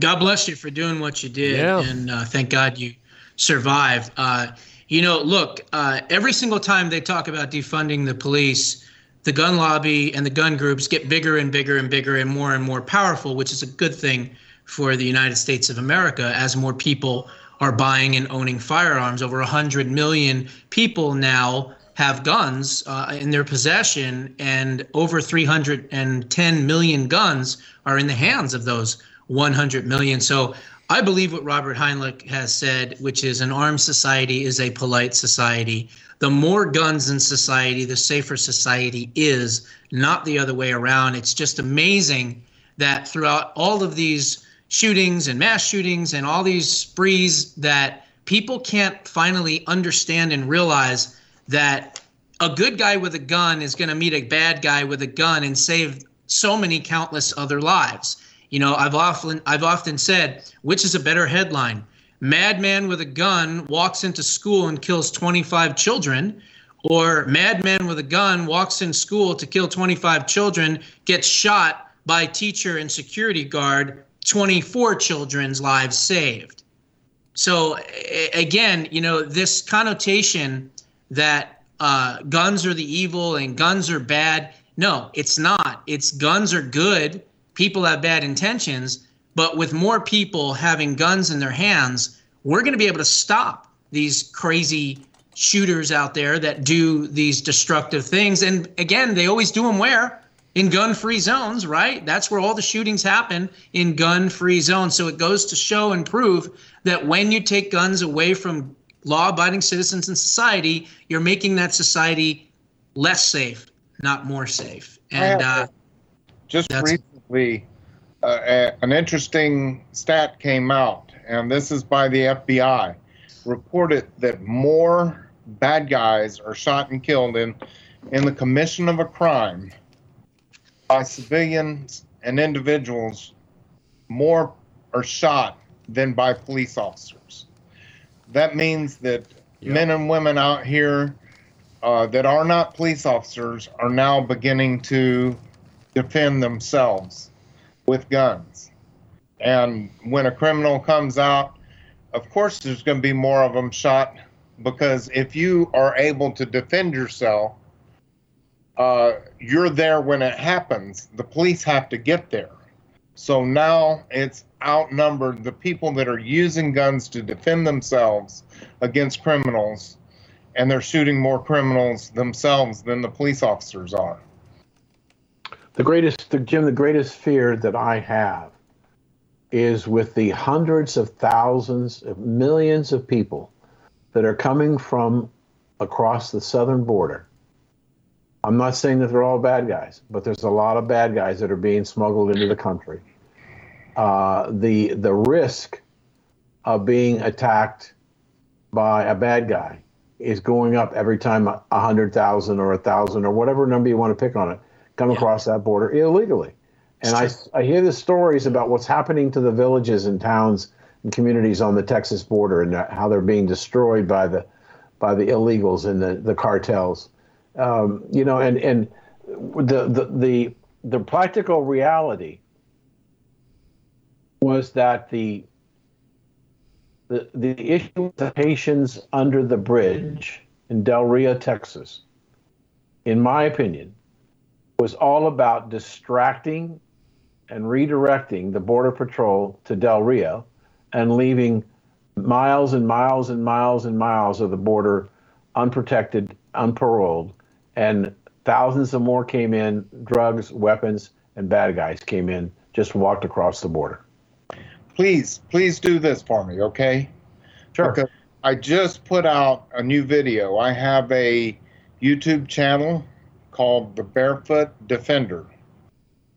God bless you for doing what you did, Yeah. and uh, thank God you survived. Uh, you know, look, uh, every single time they talk about defunding the police, the gun lobby and the gun groups get bigger and bigger and bigger and more and more powerful, which is a good thing for the United States of America as more people are buying and owning firearms. Over 100 million people now have guns uh, in their possession, and over 310 million guns are in the hands of those 100 million. So I believe what Robert Heinlein has said, which is an armed society is a polite society. The more guns in society, the safer society is, not the other way around. It's just amazing that throughout all of these shootings and mass shootings and all these sprees that people can't finally understand and realize that a good guy with a gun is going to meet a bad guy with a gun and save so many countless other lives. You know, I've often I've often said, which is a better headline? Madman with a gun walks into school and kills 25 children, or madman with a gun walks in school to kill 25 children, gets shot by teacher and security guard, 24 children's lives saved. So again, you know, this connotation that uh, guns are the evil and guns are bad. No, it's not. It's guns are good. People have bad intentions, but with more people having guns in their hands, we're going to be able to stop these crazy shooters out there that do these destructive things. And again, they always do them where? In gun free zones, right? That's where all the shootings happen in gun free zones. So it goes to show and prove that when you take guns away from law abiding citizens in society, you're making that society less safe, not more safe. And uh, just recently, uh, a- an interesting stat came out, and this is by the FBI, reported that more bad guys are shot and killed in in the commission of a crime by civilians and individuals. More are shot than by police officers. That means that men and women out here uh, that are not police officers are now beginning to defend themselves with guns. And when a criminal comes out, of course, there's going to be more of them shot because if you are able to defend yourself, uh, you're there when it happens. The police have to get there. So now it's outnumbered. The people that are using guns to defend themselves against criminals, and they're shooting more criminals themselves than the police officers are. The greatest, the, Jim, the greatest fear that I have is with the hundreds of thousands of millions of people that are coming from across the southern border. I'm not saying that they're all bad guys, but there's a lot of bad guys that are being smuggled into the country. Uh, the the risk of being attacked by a bad guy is going up every time a hundred thousand or a thousand or whatever number you want to pick on it come across that border illegally. And I, I hear the stories about what's happening to the villages and towns and communities on the Texas border and how they're being destroyed by the by the illegals and the, the cartels. Um, you know, and and the, the the the practical reality was that the the, the issue of the Haitians under the bridge in Del Rio, Texas, in my opinion, was all about distracting and redirecting the Border Patrol to Del Rio and leaving miles and miles and miles and miles of the border unprotected, unparoled, and thousands of more came in, drugs, weapons, and bad guys came in, just walked across the border. Please, please do this for me, okay? Sure. Because I just put out a new video. I have a YouTube channel called The Barefoot Defender.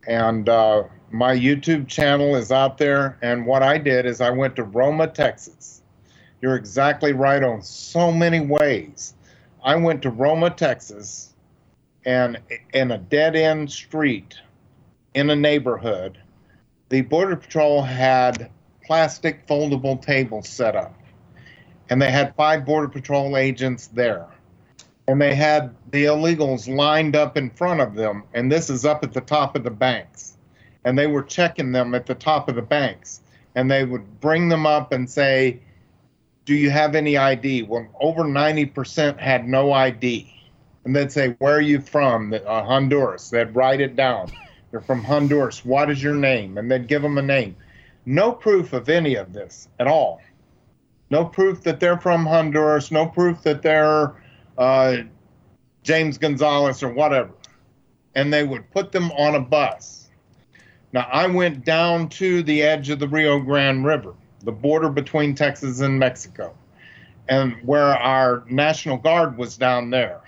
And uh, my YouTube channel is out there. And what I did is I went to Roma, Texas. You're exactly right on so many ways. I went to Roma, Texas, and in a dead end street in a neighborhood, the Border Patrol had plastic foldable tables set up. And they had five Border Patrol agents there. And they had the illegals lined up in front of them. And this is up at the top of the banks. And they were checking them at the top of the banks. And they would bring them up and say, Do you have any ID? Well, over 90% had no ID. And they'd say, Where are you from? Uh, Honduras. They'd write it down. You're from Honduras. What is your name? And they'd give them a name. No proof of any of this at all. No proof that they're from Honduras. No proof that they're uh, James Gonzalez or whatever. And they would put them on a bus. Now, I went down to the edge of the Rio Grande River, the border between Texas and Mexico, and where our National Guard was down there.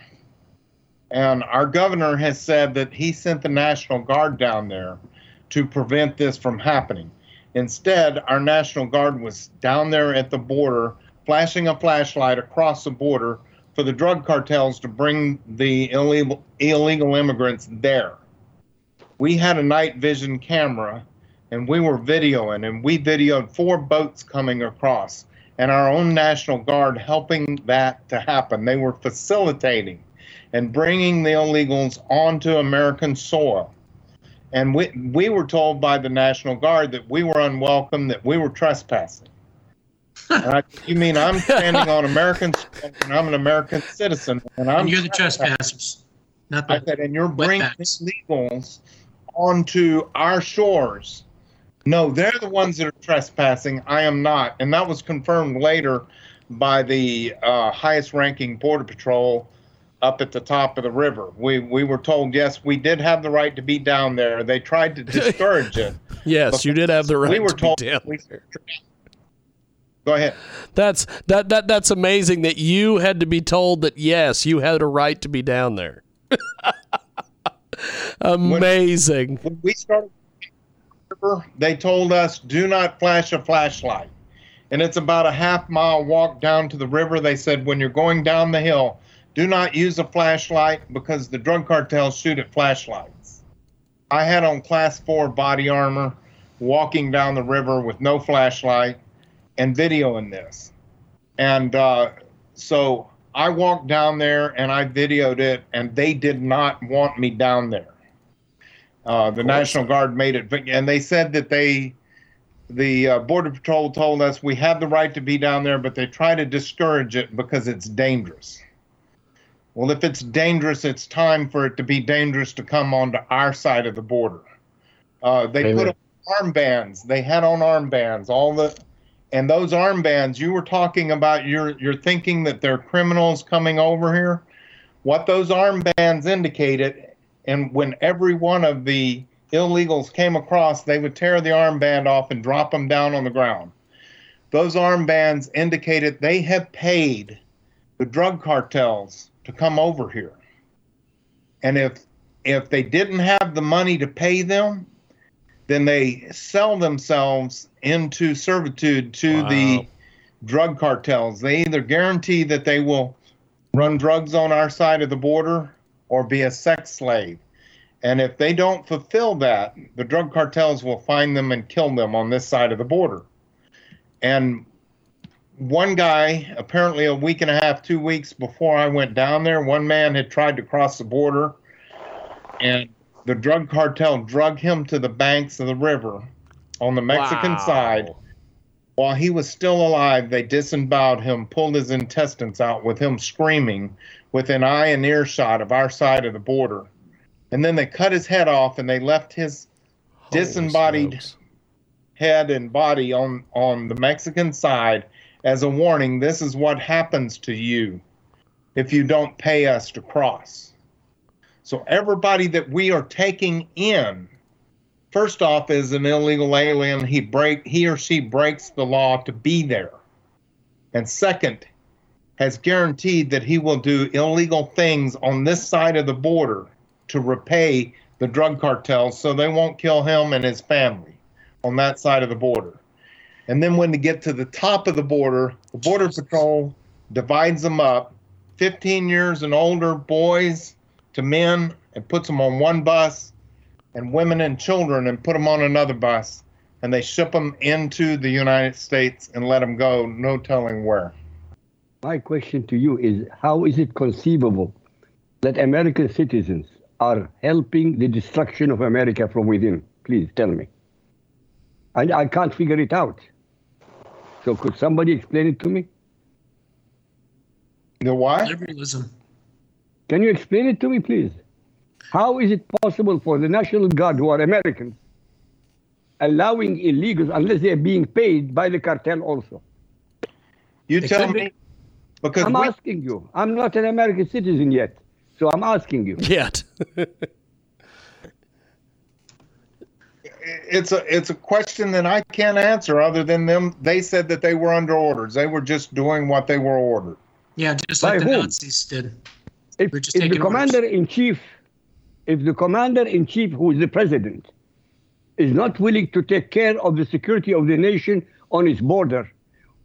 And our governor has said that he sent the National Guard down there to prevent this from happening. Instead, our National Guard was down there at the border, flashing a flashlight across the border for the drug cartels to bring the illegal, illegal immigrants there. We had a night vision camera and we were videoing, and we videoed four boats coming across, and our own National Guard helping that to happen. They were facilitating and bringing the illegals onto American soil. And we, we were told by the National Guard that we were unwelcome, that we were trespassing. I, you mean I'm standing on American and I'm an American citizen and I'm you're the trespassers. Not the I said, and you're bringing illegals onto our shores. No, they're the ones that are trespassing. I am not, and that was confirmed later by the uh, highest-ranking border patrol up at the top of the river. We we were told yes, we did have the right to be down there. They tried to discourage it. yes, you did have the right. We were to told. Be down we, go ahead. That's that that that's amazing that you had to be told that yes, you had a right to be down there. amazing. When, we started, they told us do not flash a flashlight. And it's about a half mile walk down to the river. They said when you're going down the hill, do not use a flashlight because the drug cartels shoot at flashlights. I had on class four body armor walking down the river with no flashlight and videoing this. And uh, so I walked down there and I videoed it, and they did not want me down there. Uh, the National Guard made it, and they said that they, the uh, Border Patrol told us we have the right to be down there, but they try to discourage it because it's dangerous. Well, if it's dangerous, it's time for it to be dangerous to come onto our side of the border. Uh, they Amen. put on armbands. They had on armbands. All the, and those armbands you were talking about. You're you're thinking that they're criminals coming over here. What those armbands indicated, and when every one of the illegals came across, they would tear the armband off and drop them down on the ground. Those armbands indicated they have paid the drug cartels to come over here. And if if they didn't have the money to pay them, then they sell themselves into servitude to wow. the drug cartels. They either guarantee that they will run drugs on our side of the border or be a sex slave. And if they don't fulfill that, the drug cartels will find them and kill them on this side of the border. And one guy, apparently a week and a half, two weeks before I went down there, one man had tried to cross the border, and the drug cartel drug him to the banks of the river on the Mexican Wow. side. While he was still alive, they disemboweled him, pulled his intestines out with him screaming within eye and earshot of our side of the border. And then they cut his head off and they left his disembodied head and body on, on the Mexican side as a warning this is what happens to you if you don't pay us to cross. So everybody that we are taking in, first off, is an illegal alien. He break he or she breaks the law to be there, and second, has guaranteed that he will do illegal things on this side of the border to repay the drug cartels, so they won't kill him and his family on that side of the border. And then when they get to the top of the border, the border patrol divides them up 15 years and older boys to men and puts them on one bus and women and children and put them on another bus and they ship them into the United States and let them go no telling where My question to you is how is it conceivable that American citizens are helping the destruction of America from within? Please tell me. I, I can't figure it out. So could somebody explain it to me? The what? Liberalism. Can you explain it to me, please? How is it possible for the National Guard, who are Americans, allowing illegals unless they're being paid by the cartel also? You They tell could be. me because I'm we- asking you. I'm not an American citizen yet, so I'm asking you. Yet. it's a it's a question that I can't answer other than them they said that they were under orders. They were just doing what they were ordered. Yeah, just By like the whom? Nazis did. If, just if the taking orders. commander in chief, if the commander in chief, who is the president, is not willing to take care of the security of the nation on its border,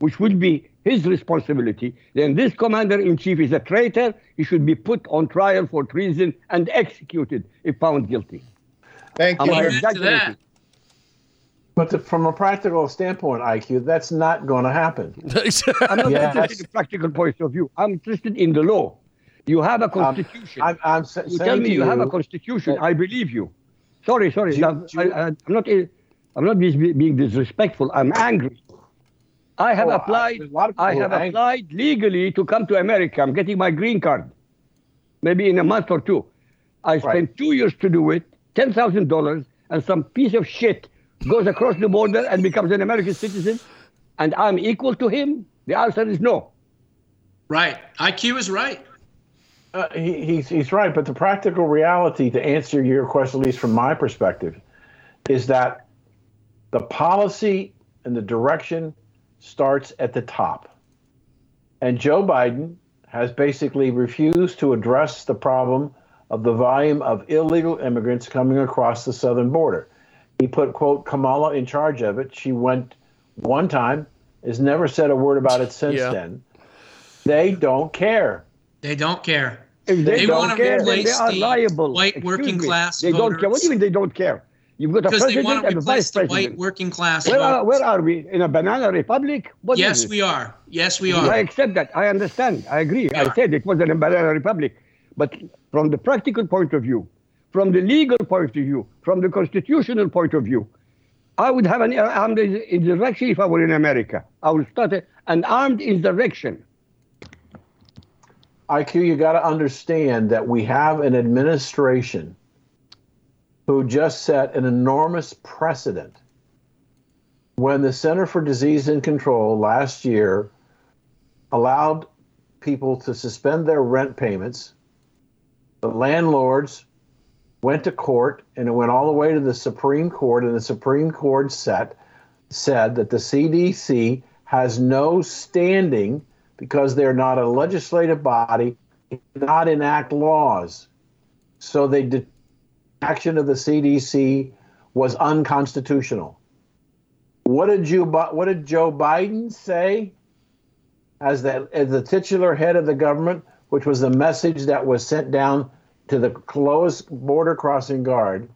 which will be his responsibility, then this commander in chief is a traitor. He should be put on trial for treason and executed if found guilty. Thank Am you. I Amen to that. But the, from a practical standpoint, IQ, that's not going to happen. I'm not Yes. interested in the practical point of view. I'm interested in the law. You have a um, constitution. I'm, I'm sa- you tell me to you, have a constitution. I believe you. Sorry, sorry. You- I'm, you- I, am not. I'm not be- being disrespectful. I'm angry. I have Oh, applied. there's a lot of I have angry. applied legally to come to America. I'm getting my green card. Maybe in a month or two. I spent two years to do it. Ten thousand dollars, and some piece of shit goes across the border and becomes an American citizen, and I'm equal to him. The answer is no. Right. IQ is right. Uh, he, he's, he's right, but the practical reality, to answer your question, at least from my perspective, is that the policy and the direction starts at the top. And Joe Biden has basically refused to address the problem of the volume of illegal immigrants coming across the southern border. He put, quote, Kamala in charge of it. She went one time, has never said a word about it since Yeah. then. They don't care. They don't care. If they, They don't wanna care, then they replace are the liable. white Excuse working me. class They don't care. What do you mean they don't care? You've got a Because they president want to and a replace vice the white working class Where are, where are we? In a banana republic? What Yes, we are. Yes, we are. I accept that. I understand. I agree. I said it was a banana republic. But from the practical point of view, from the legal point of view, from the constitutional point of view, I would have an uh, armed insurrection if I were in America. I would start an armed insurrection. IQ, you got to understand that we have an administration who just set an enormous precedent. When the Center for Disease and Control last year allowed people to suspend their rent payments, the landlords went to court and it went all the way to the Supreme Court, and the Supreme Court set, said that the CDC has no standing because they're not a legislative body, they not enact laws. So the action of the CDC was unconstitutional. What did Bi- what did Joe Biden say as the, as the titular head of the government, which was the message that was sent down to the closed border crossing guard?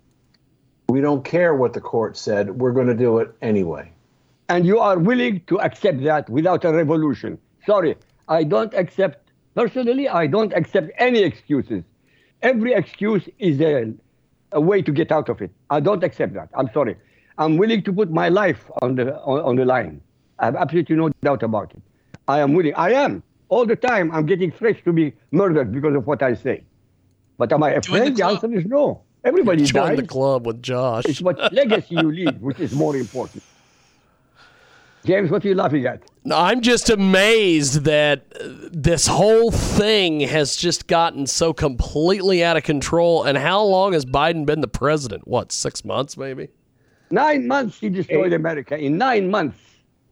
We don't care what the court said. We're going to do it anyway. and you are willing to accept that without a revolution. Sorry, I don't accept, personally, I don't accept any excuses. Every excuse is a, a way to get out of it. I don't accept that. I'm sorry. I'm willing to put my life on the on, on the line. I have absolutely no doubt about it. I am willing. I am all the time. I'm getting threats to be murdered because of what I say. But am I afraid? The, answer is no. Everybody Join dies. the club with Josh. It's what legacy you leave, which is more important. James, what are you laughing at? No, I'm just amazed that this whole thing has just gotten so completely out of control. And how long has Biden been the president? What, six months maybe? Nine months he destroyed Eight. America. In nine months.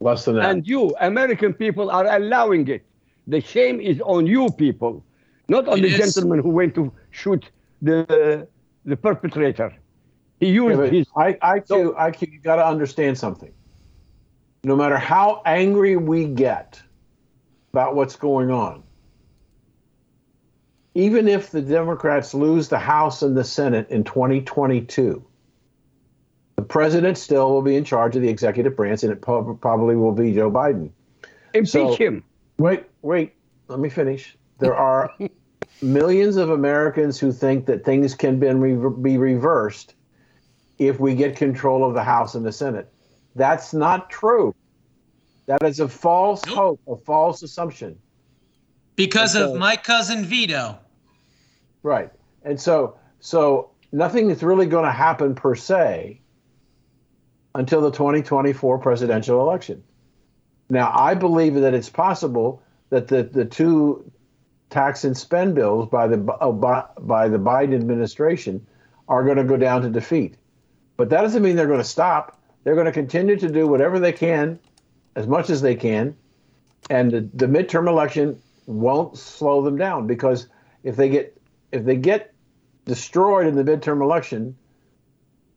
Less than that. And you, American people, are allowing it. The shame is on you people, not on It the is. gentleman who went to shoot the the perpetrator. He used Yeah, but his. I, IQ, IQ, you got to understand something. No matter how angry we get about what's going on, even if the Democrats lose the House and the Senate in 2022, the president still will be in charge of the executive branch, and it probably will be Joe Biden. Impeach So- him. Wait, wait. Let me finish. There are millions of Americans who think that things can be reversed if we get control of the House and the Senate. That's not true. That is a false hope, a false assumption. Because And of my cousin Vito. Right. And so so nothing is really going to happen per se until the 2024 presidential election. Now, I believe that it's possible that the, the two tax and spend bills by the oh, by, by the Biden administration are going to go down to defeat. But that doesn't mean they're going to stop. They're going to continue to do whatever they can, as much as they can, and the, the midterm election won't slow them down because if they get if they get destroyed in the midterm election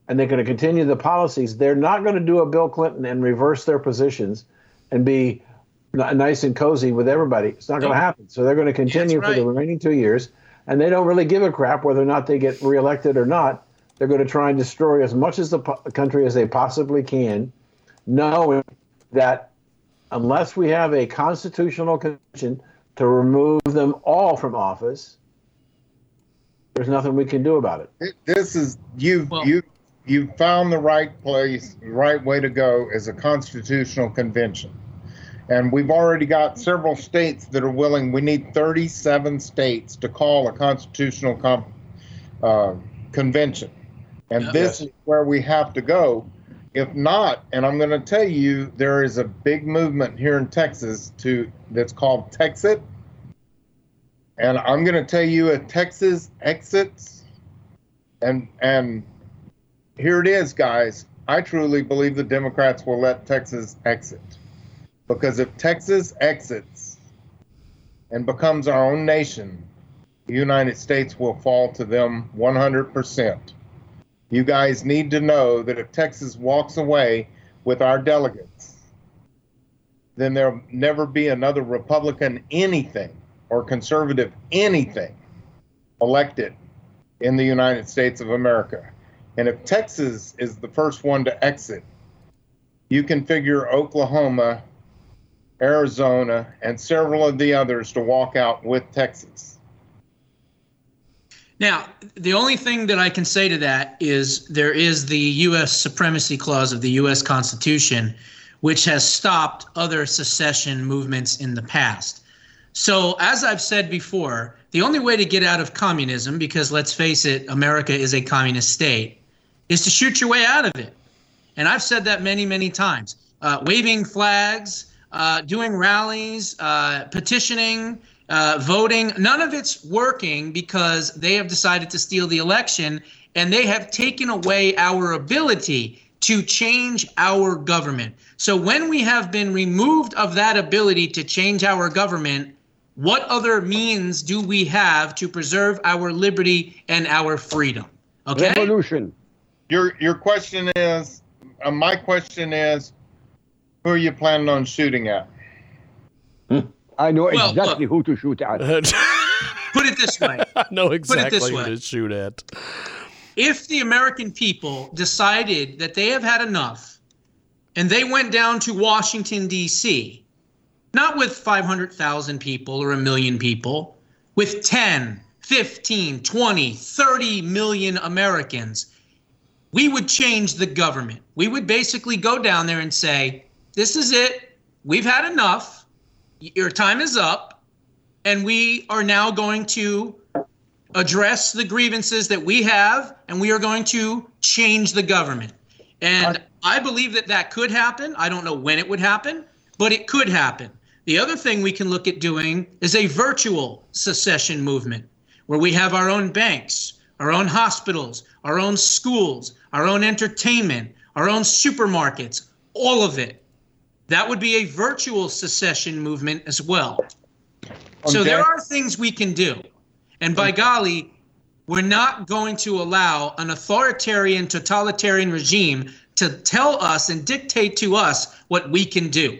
and they're going to continue the policies, they're not going to do a Bill Clinton and reverse their positions and be nice and cozy with everybody. It's not going to happen. So they're going to continue for the remaining two years, and they don't really give a crap whether or not they get reelected or not. They're going to try and destroy as much as the po- country as they possibly can, knowing that unless we have a constitutional convention to remove them all from office, there's nothing we can do about it. This is you Well- you you found the right place, the right way to go is a constitutional convention. And we've already got several states that are willing. We need 37 states to call a constitutional com, uh, convention. And Yeah. this is where we have to go. If not, and I'm going to tell you, there is a big movement here in Texas to that's called Texit. And I'm going to tell you, if Texas exits, and and here it is, guys. I truly believe the Democrats will let Texas exit. Because if Texas exits and becomes our own nation, the United States will fall to them 100%. You guys need to know that if Texas walks away with our delegates, then there'll never be another Republican anything or conservative anything elected in the United States of America. And if Texas is the first one to exit, you can figure Oklahoma, Arizona, and several of the others to walk out with Texas. Now, the only thing that I can say to that is there is the U.S. Supremacy Clause of the U.S. Constitution, which has stopped other secession movements in the past. So, as I've said before, the only way to get out of communism, because let's face it, America is a communist state, is to shoot your way out of it. And I've said that many, many times. Uh, waving flags, uh, doing rallies, uh, petitioning, uh, voting, none of it's working because they have decided to steal the election and they have taken away our ability to change our government. So when we have been removed of that ability to change our government, what other means do we have to preserve our liberty and our freedom? Okay? Revolution. Your your question is, uh, my question is, who are you planning on shooting at? I know Well, exactly who to shoot at. Put it this way. I know Put it exactly this who way. to shoot at. if the American people decided that they have had enough and they went down to Washington, D.C., not with 500,000 people or a million people, with 10, 15, 20, 30 million Americans, we would change the government. We would basically go down there and say, this is it. We've had enough. Your time is up. And we are now going to address the grievances that we have, and we are going to change the government. And I believe that that could happen. I don't know when it would happen, but it could happen. The other thing we can look at doing is a virtual secession movement where we have our own banks, our own hospitals, our own schools, our own entertainment, our own supermarkets, all of it. That would be a virtual secession movement as well. So there are things we can do. And by golly, we're not going to allow an authoritarian, totalitarian regime to tell us and dictate to us what we can do.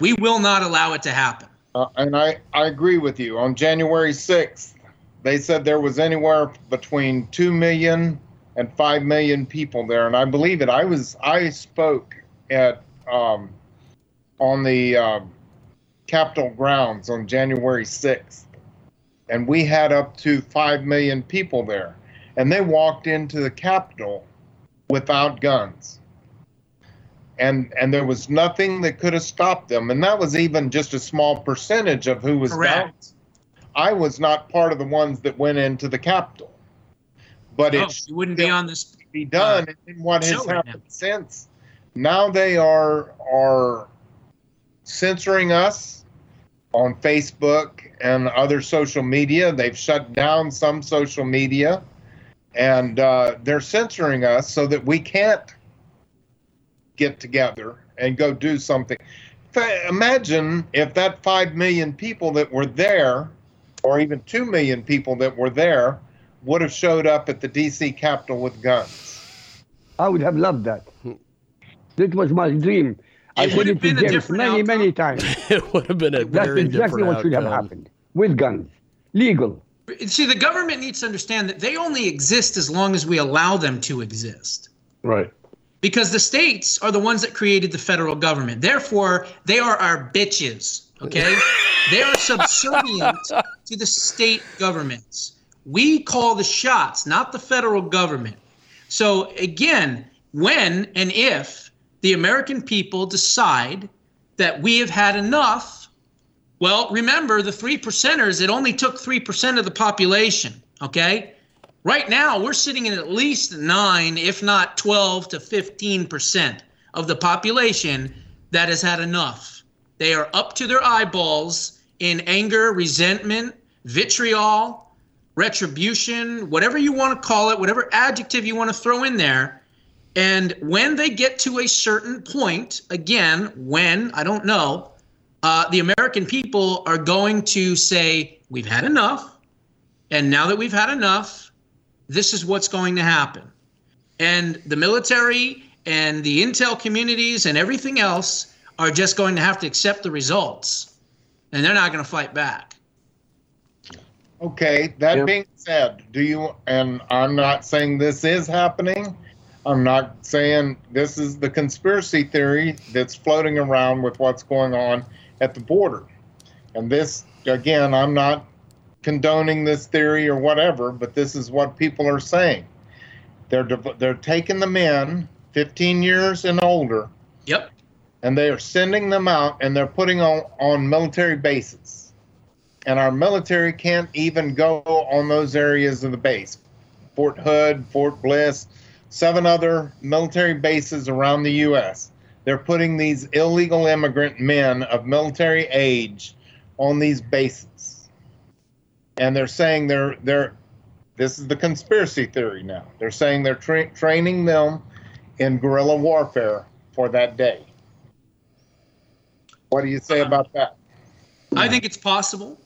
We will not allow it to happen. Uh, and I, I agree with you. On January 6th, they said there was anywhere between 2 million and 5 million people there. And I believe it. I was I spoke at um, on the uh, Capitol grounds on January 6th. And we had up to 5 million people there. And they walked into the Capitol without guns. And, and there was nothing that could have stopped them. And that was even just a small percentage of who was Correct. down. I was not part of the ones that went into the Capitol. But Oh, it wouldn't be on this. be done and what has happened since now they are are censoring us on facebook and other social media. They've shut down some social media. And uh, they're censoring us so that we can't get together and go do something. Imagine if that 5 million people that were there or even 2 million people that were there would have showed up at the dc capitol with guns. I would have loved that. That was my dream. I It said would it to James many, outcome. many times. it would have been a That's very exactly different what should have happened with guns, legal. See, the government needs to understand that they only exist as long as we allow them to exist. Right. Because the states are the ones that created the federal government. Therefore, they are our bitches, okay? they are subservient to the state governments. We call the shots, not the federal government. So, again, when and if the American people decide that we have had enough, well, remember the three percenters, it only took 3% of the population, okay? Right now, we're sitting at at least nine, if not 12 to 15% of the population that has had enough. They are up to their eyeballs in anger, resentment, vitriol, retribution, whatever you want to call it, whatever adjective you want to throw in there. And when they get to a certain point, again, when, I don't know, uh, the American people are going to say, we've had enough. And now that we've had enough, this is what's going to happen. And the military and the intel communities and everything else are just going to have to accept the results. And they're not going to fight back. Okay, that Yep. being said, do you, and I'm not saying this is happening, I'm not saying this is the conspiracy theory that's floating around with what's going on at the border. And this, again, I'm not condoning this theory or whatever, but this is what people are saying. They're, they're taking the men 15 years and older Yep. and they are sending them out and they're putting on, on military bases. And our military can't even go on those areas of the base. Fort Hood, Fort Bliss, seven other military bases around the U.S. They're putting these illegal immigrant men of military age on these bases. And they're saying they're, they're, this is the conspiracy theory now. They're saying they're tra- training them in guerrilla warfare for that day. What do you say uh, about that? I think it's possible.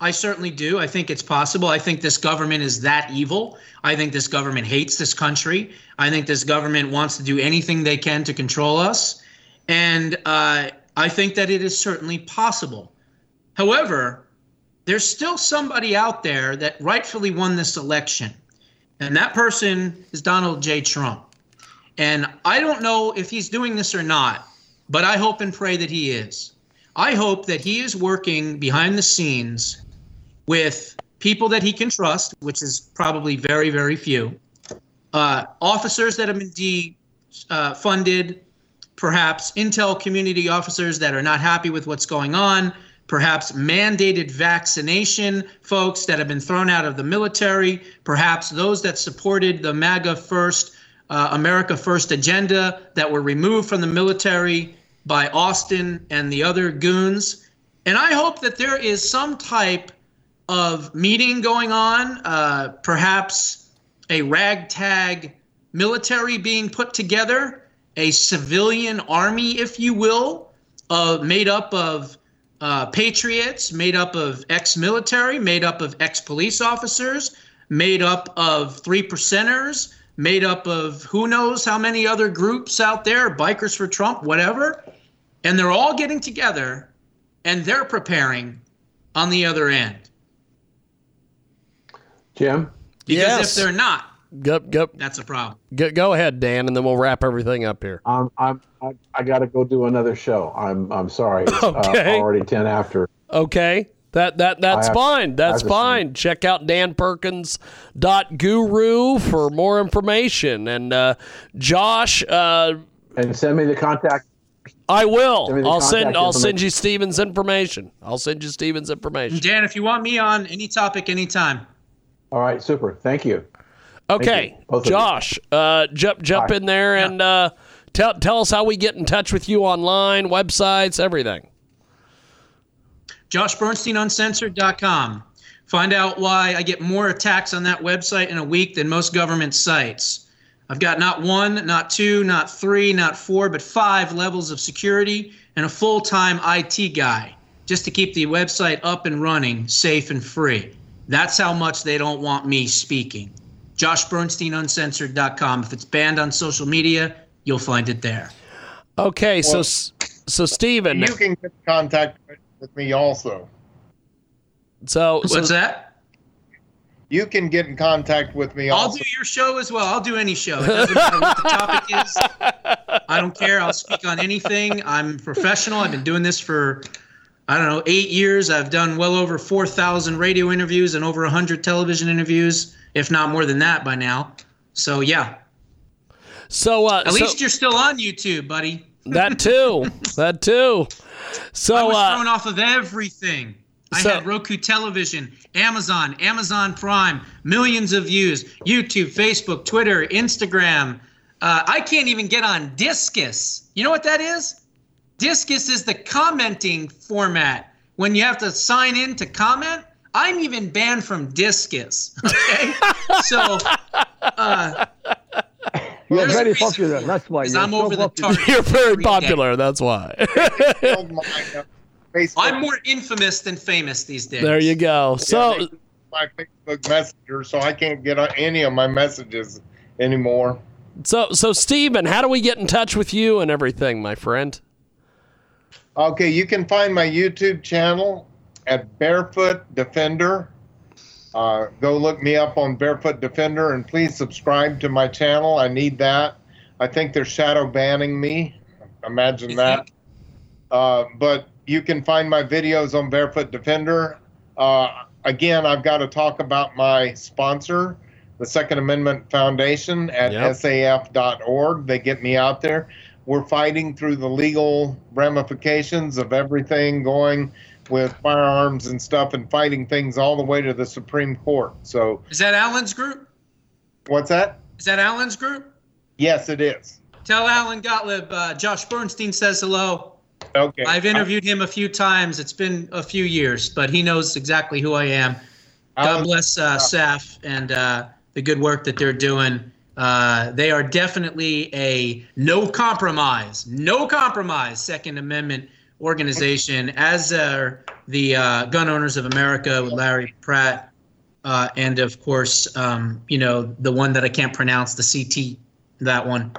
I certainly do. I think it's possible. I think this government is that evil. I think this government hates this country. I think this government wants to do anything they can to control us. And uh, I think that it is certainly possible. However, there's still somebody out there that rightfully won this election. And that person is Donald J. Trump. And I don't know if he's doing this or not, but I hope and pray that he is. I hope that he is working behind the scenes with people that he can trust, which is probably very, very few, uh, officers that have been defunded, uh, perhaps intel community officers that are not happy with what's going on, perhaps mandated vaccination folks that have been thrown out of the military, perhaps those that supported the MAGA first, uh, America First agenda that were removed from the military by Austin and the other goons. And I hope that there is some type of meeting going on, uh, perhaps a ragtag military being put together, a civilian army, if you will, uh, made up of uh, patriots, made up of ex military, made up of ex police officers, made up of three percenters, made up of who knows how many other groups out there, bikers for Trump, whatever. And they're all getting together and they're preparing on the other end. Jim? Because Yes. if they're not, Go, go, that's a problem. go, go ahead, Dan, and then we'll wrap everything up here. I'm, I'm, I, I got to go do another show. I'm, I'm sorry. It's Okay. uh, already 10 after. Okay. That that that's have- fine. That's I have fine. Check out danperkins.guru for more information. And uh, Josh, uh, And send me the contact. I will. Send I'll send I'll send you Stephen's information. I'll send you Stephen's information. Dan, if you want me on any topic, anytime. All right, super. Thank you. Okay, Both of you. Josh, uh, jump jump Bye. in there and uh, tell tell us how we get in touch with you online, websites, everything. JoshBernsteinUncensored.com. Find out why I get more attacks on that website in a week than most government sites. I've got not one, not two, not three, not four, but five levels of security and a full time IT guy just to keep the website up and running, safe and free. That's how much they don't want me speaking. JoshBernsteinUncensored.com. If it's banned on social media, you'll find it there. Okay, so Well- s so Stephen, You can get in contact with me also. so What's that? You can get in contact with me I'll also. do your show as well. I'll do any show. It doesn't matter what the topic is. I don't care. I'll speak on anything. I'm professional. I've been doing this for, I don't know, eight years. I've done well over 4,000 radio interviews and over 100 television interviews, if not more than that by now. So, yeah. so uh, At so- least you're still on YouTube, buddy. that too, that too. So I was uh, thrown off of everything. I so- had Roku television, Amazon, Amazon Prime, millions of views, YouTube, Facebook, Twitter, Instagram. Uh, I can't even get on Disqus. You know what that is? Disqus is the commenting format. When you have to sign in to comment, I'm even banned from Disqus. Okay, so uh, You're very popular. That's why. You're I'm so over the target. you're very popular. That's why. Killed my, uh, Facebook, I'm more infamous than famous these days. there you go. So my Facebook Messenger, so I can't get any of my messages anymore. so so Stephen, how do we get in touch with you and everything, my friend? Okay, you can find my YouTube channel at Barefoot Defender. Uh, go look me up on Barefoot Defender and please subscribe to my channel. I need that. I think they're shadow banning me. Imagine that. Uh, but you can find my videos on Barefoot Defender. Uh, again, I've got to talk about my sponsor, the Second Amendment Foundation at Yep. saf.org. They get me out there. We're fighting through the legal ramifications of everything going with firearms and stuff and fighting things all the way to the Supreme Court. So, Is that Alan's group? what's that? Is that Alan's group? Yes, it is. Tell Alan Gottlieb, uh, Josh Bernstein says hello. Okay. I've interviewed him a few times. It's been a few years, but he knows exactly who I am. God bless uh, SAF and uh, the good work that they're doing. Uh, they are definitely a no compromise, no compromise Second Amendment organization, as are the uh, Gun Owners of America with Larry Pratt, uh, and of course, um, you know the one that I can't pronounce, the CT, that one.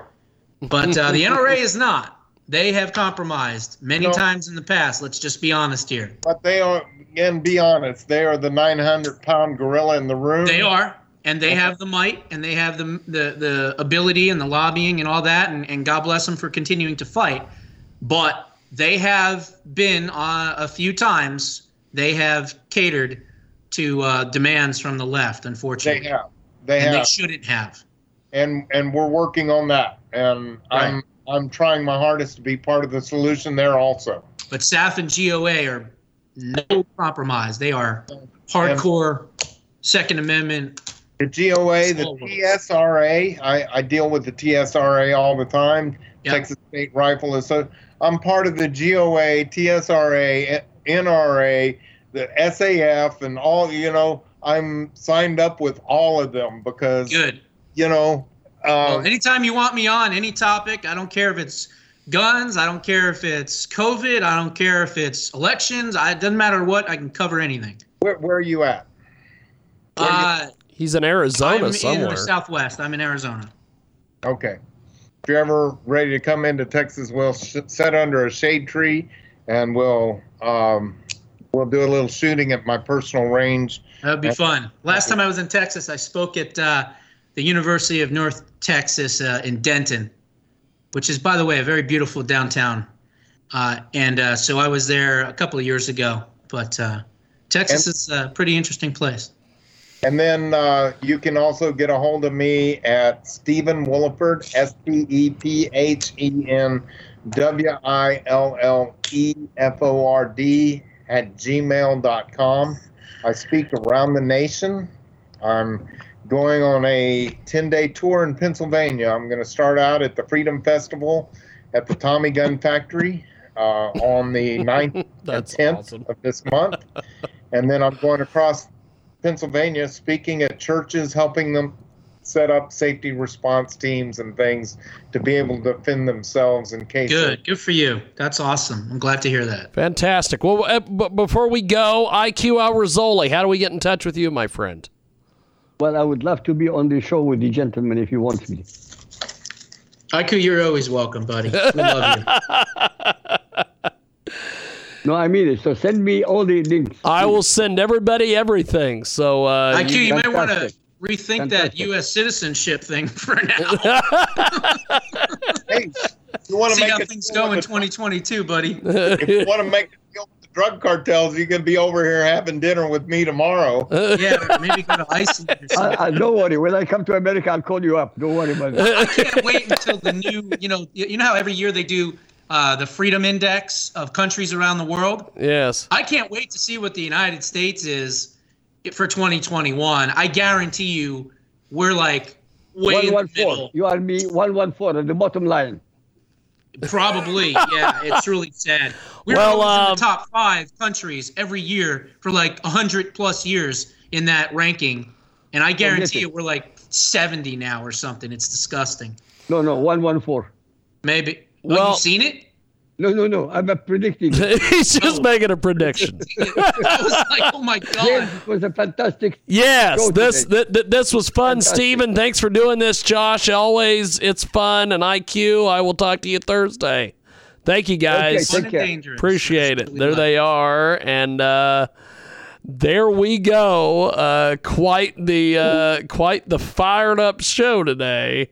But uh, the NRA is not. They have compromised many No. times in the past. Let's just be honest here. But they are, again, be honest, they are the 900 pound gorilla in the room. They are, and they have the might, and they have the the, the ability and the lobbying and all that, and, and God bless them for continuing to fight. But they have been uh, a few times. They have catered to uh, demands from the left, unfortunately. They have. They and have. they shouldn't have. and and we're working on that. And I'm I'm trying my hardest to be part of the solution there also. But SAF and GOA are no compromise. They are hardcore Second Amendment. The GOA, the TSRA, I, I deal with the TSRA all the time. Texas State Rifle so I'm part of the GOA, TSRA, NRA, the SAF, and all. You know, I'm signed up with all of them because good. You know, well, anytime you want me on any topic, I don't care if it's guns, I don't care if it's COVID, I don't care if it's elections. I, it doesn't matter what. I can cover anything. Where, where are you at? Uh, He's in Arizona I'm somewhere. in the Southwest. I'm in Arizona. Okay. If you're ever ready to come into Texas, we'll sh- sit under a shade tree, and we'll um, we'll do a little shooting at my personal range. That'd be fun. Last time I was in Texas, I spoke at uh, the University of North Texas uh, in Denton, which is, by the way, a very beautiful downtown. Uh, and uh, so I was there a couple of years ago. But uh, Texas is a pretty interesting place. And then uh, you can also get a hold of me at Stephen Willeford, S T E P H E N W I L L E F O R D, at gmail.com. I speak around the nation. I'm going on a 10 day tour in Pennsylvania. I'm going to start out at the Freedom Festival at the Tommy Gun Factory uh, on the 9th and 10th of this month. And then I'm going across Pennsylvania speaking at churches, helping them set up safety response teams and things to be able to defend themselves in case. Good. Good for you. That's awesome. I'm glad to hear that. Fantastic. Well, uh, b- before we go, IQ Al Rassooli, how do we get in touch with you, my friend? Well, I would love to be on the show with the gentleman if you want me. IQ, you're always welcome, buddy. We love you. No, I mean it. So send me all the links. I will send everybody everything. So, uh, IQ, you, might want to Fantastic. rethink that U.S. citizenship thing for now. hey, you want to See make how a things go in 2022, buddy. if you want to make a deal with the drug cartels, you can be over here having dinner with me tomorrow. yeah, maybe go to Iceland. Or something. I, I, don't worry. When I come to America, I'll call you up. Don't worry about that. I can't wait until the new, you know, you you know how every year they do uh, the Freedom Index of countries around the world. yes. I can't wait to see what the United States is for 2021. I guarantee you, we're like way in the 114. middle. You are me 114 at the bottom line. Probably, yeah. It's really sad. We're Well, always in um, the top five countries every year for like hundred plus years in that ranking, and I guarantee you, we're like 70 now or something. It's disgusting. No, no, 114. Maybe. Oh, Well- you've seen it? No, no, no. I'm predicting. it. He's just making a prediction. I was like, oh my god. James, it was a fantastic. Yes, show this today. th- th- this was fun, Fantastic. Stephen. Thanks for doing this, Josh. Always, it's fun. And IQ, I will talk to you Thursday. Thank you, guys. Okay, take care. Appreciate it. There they are, and uh, there we go. Uh, quite the uh, quite the fired up show today.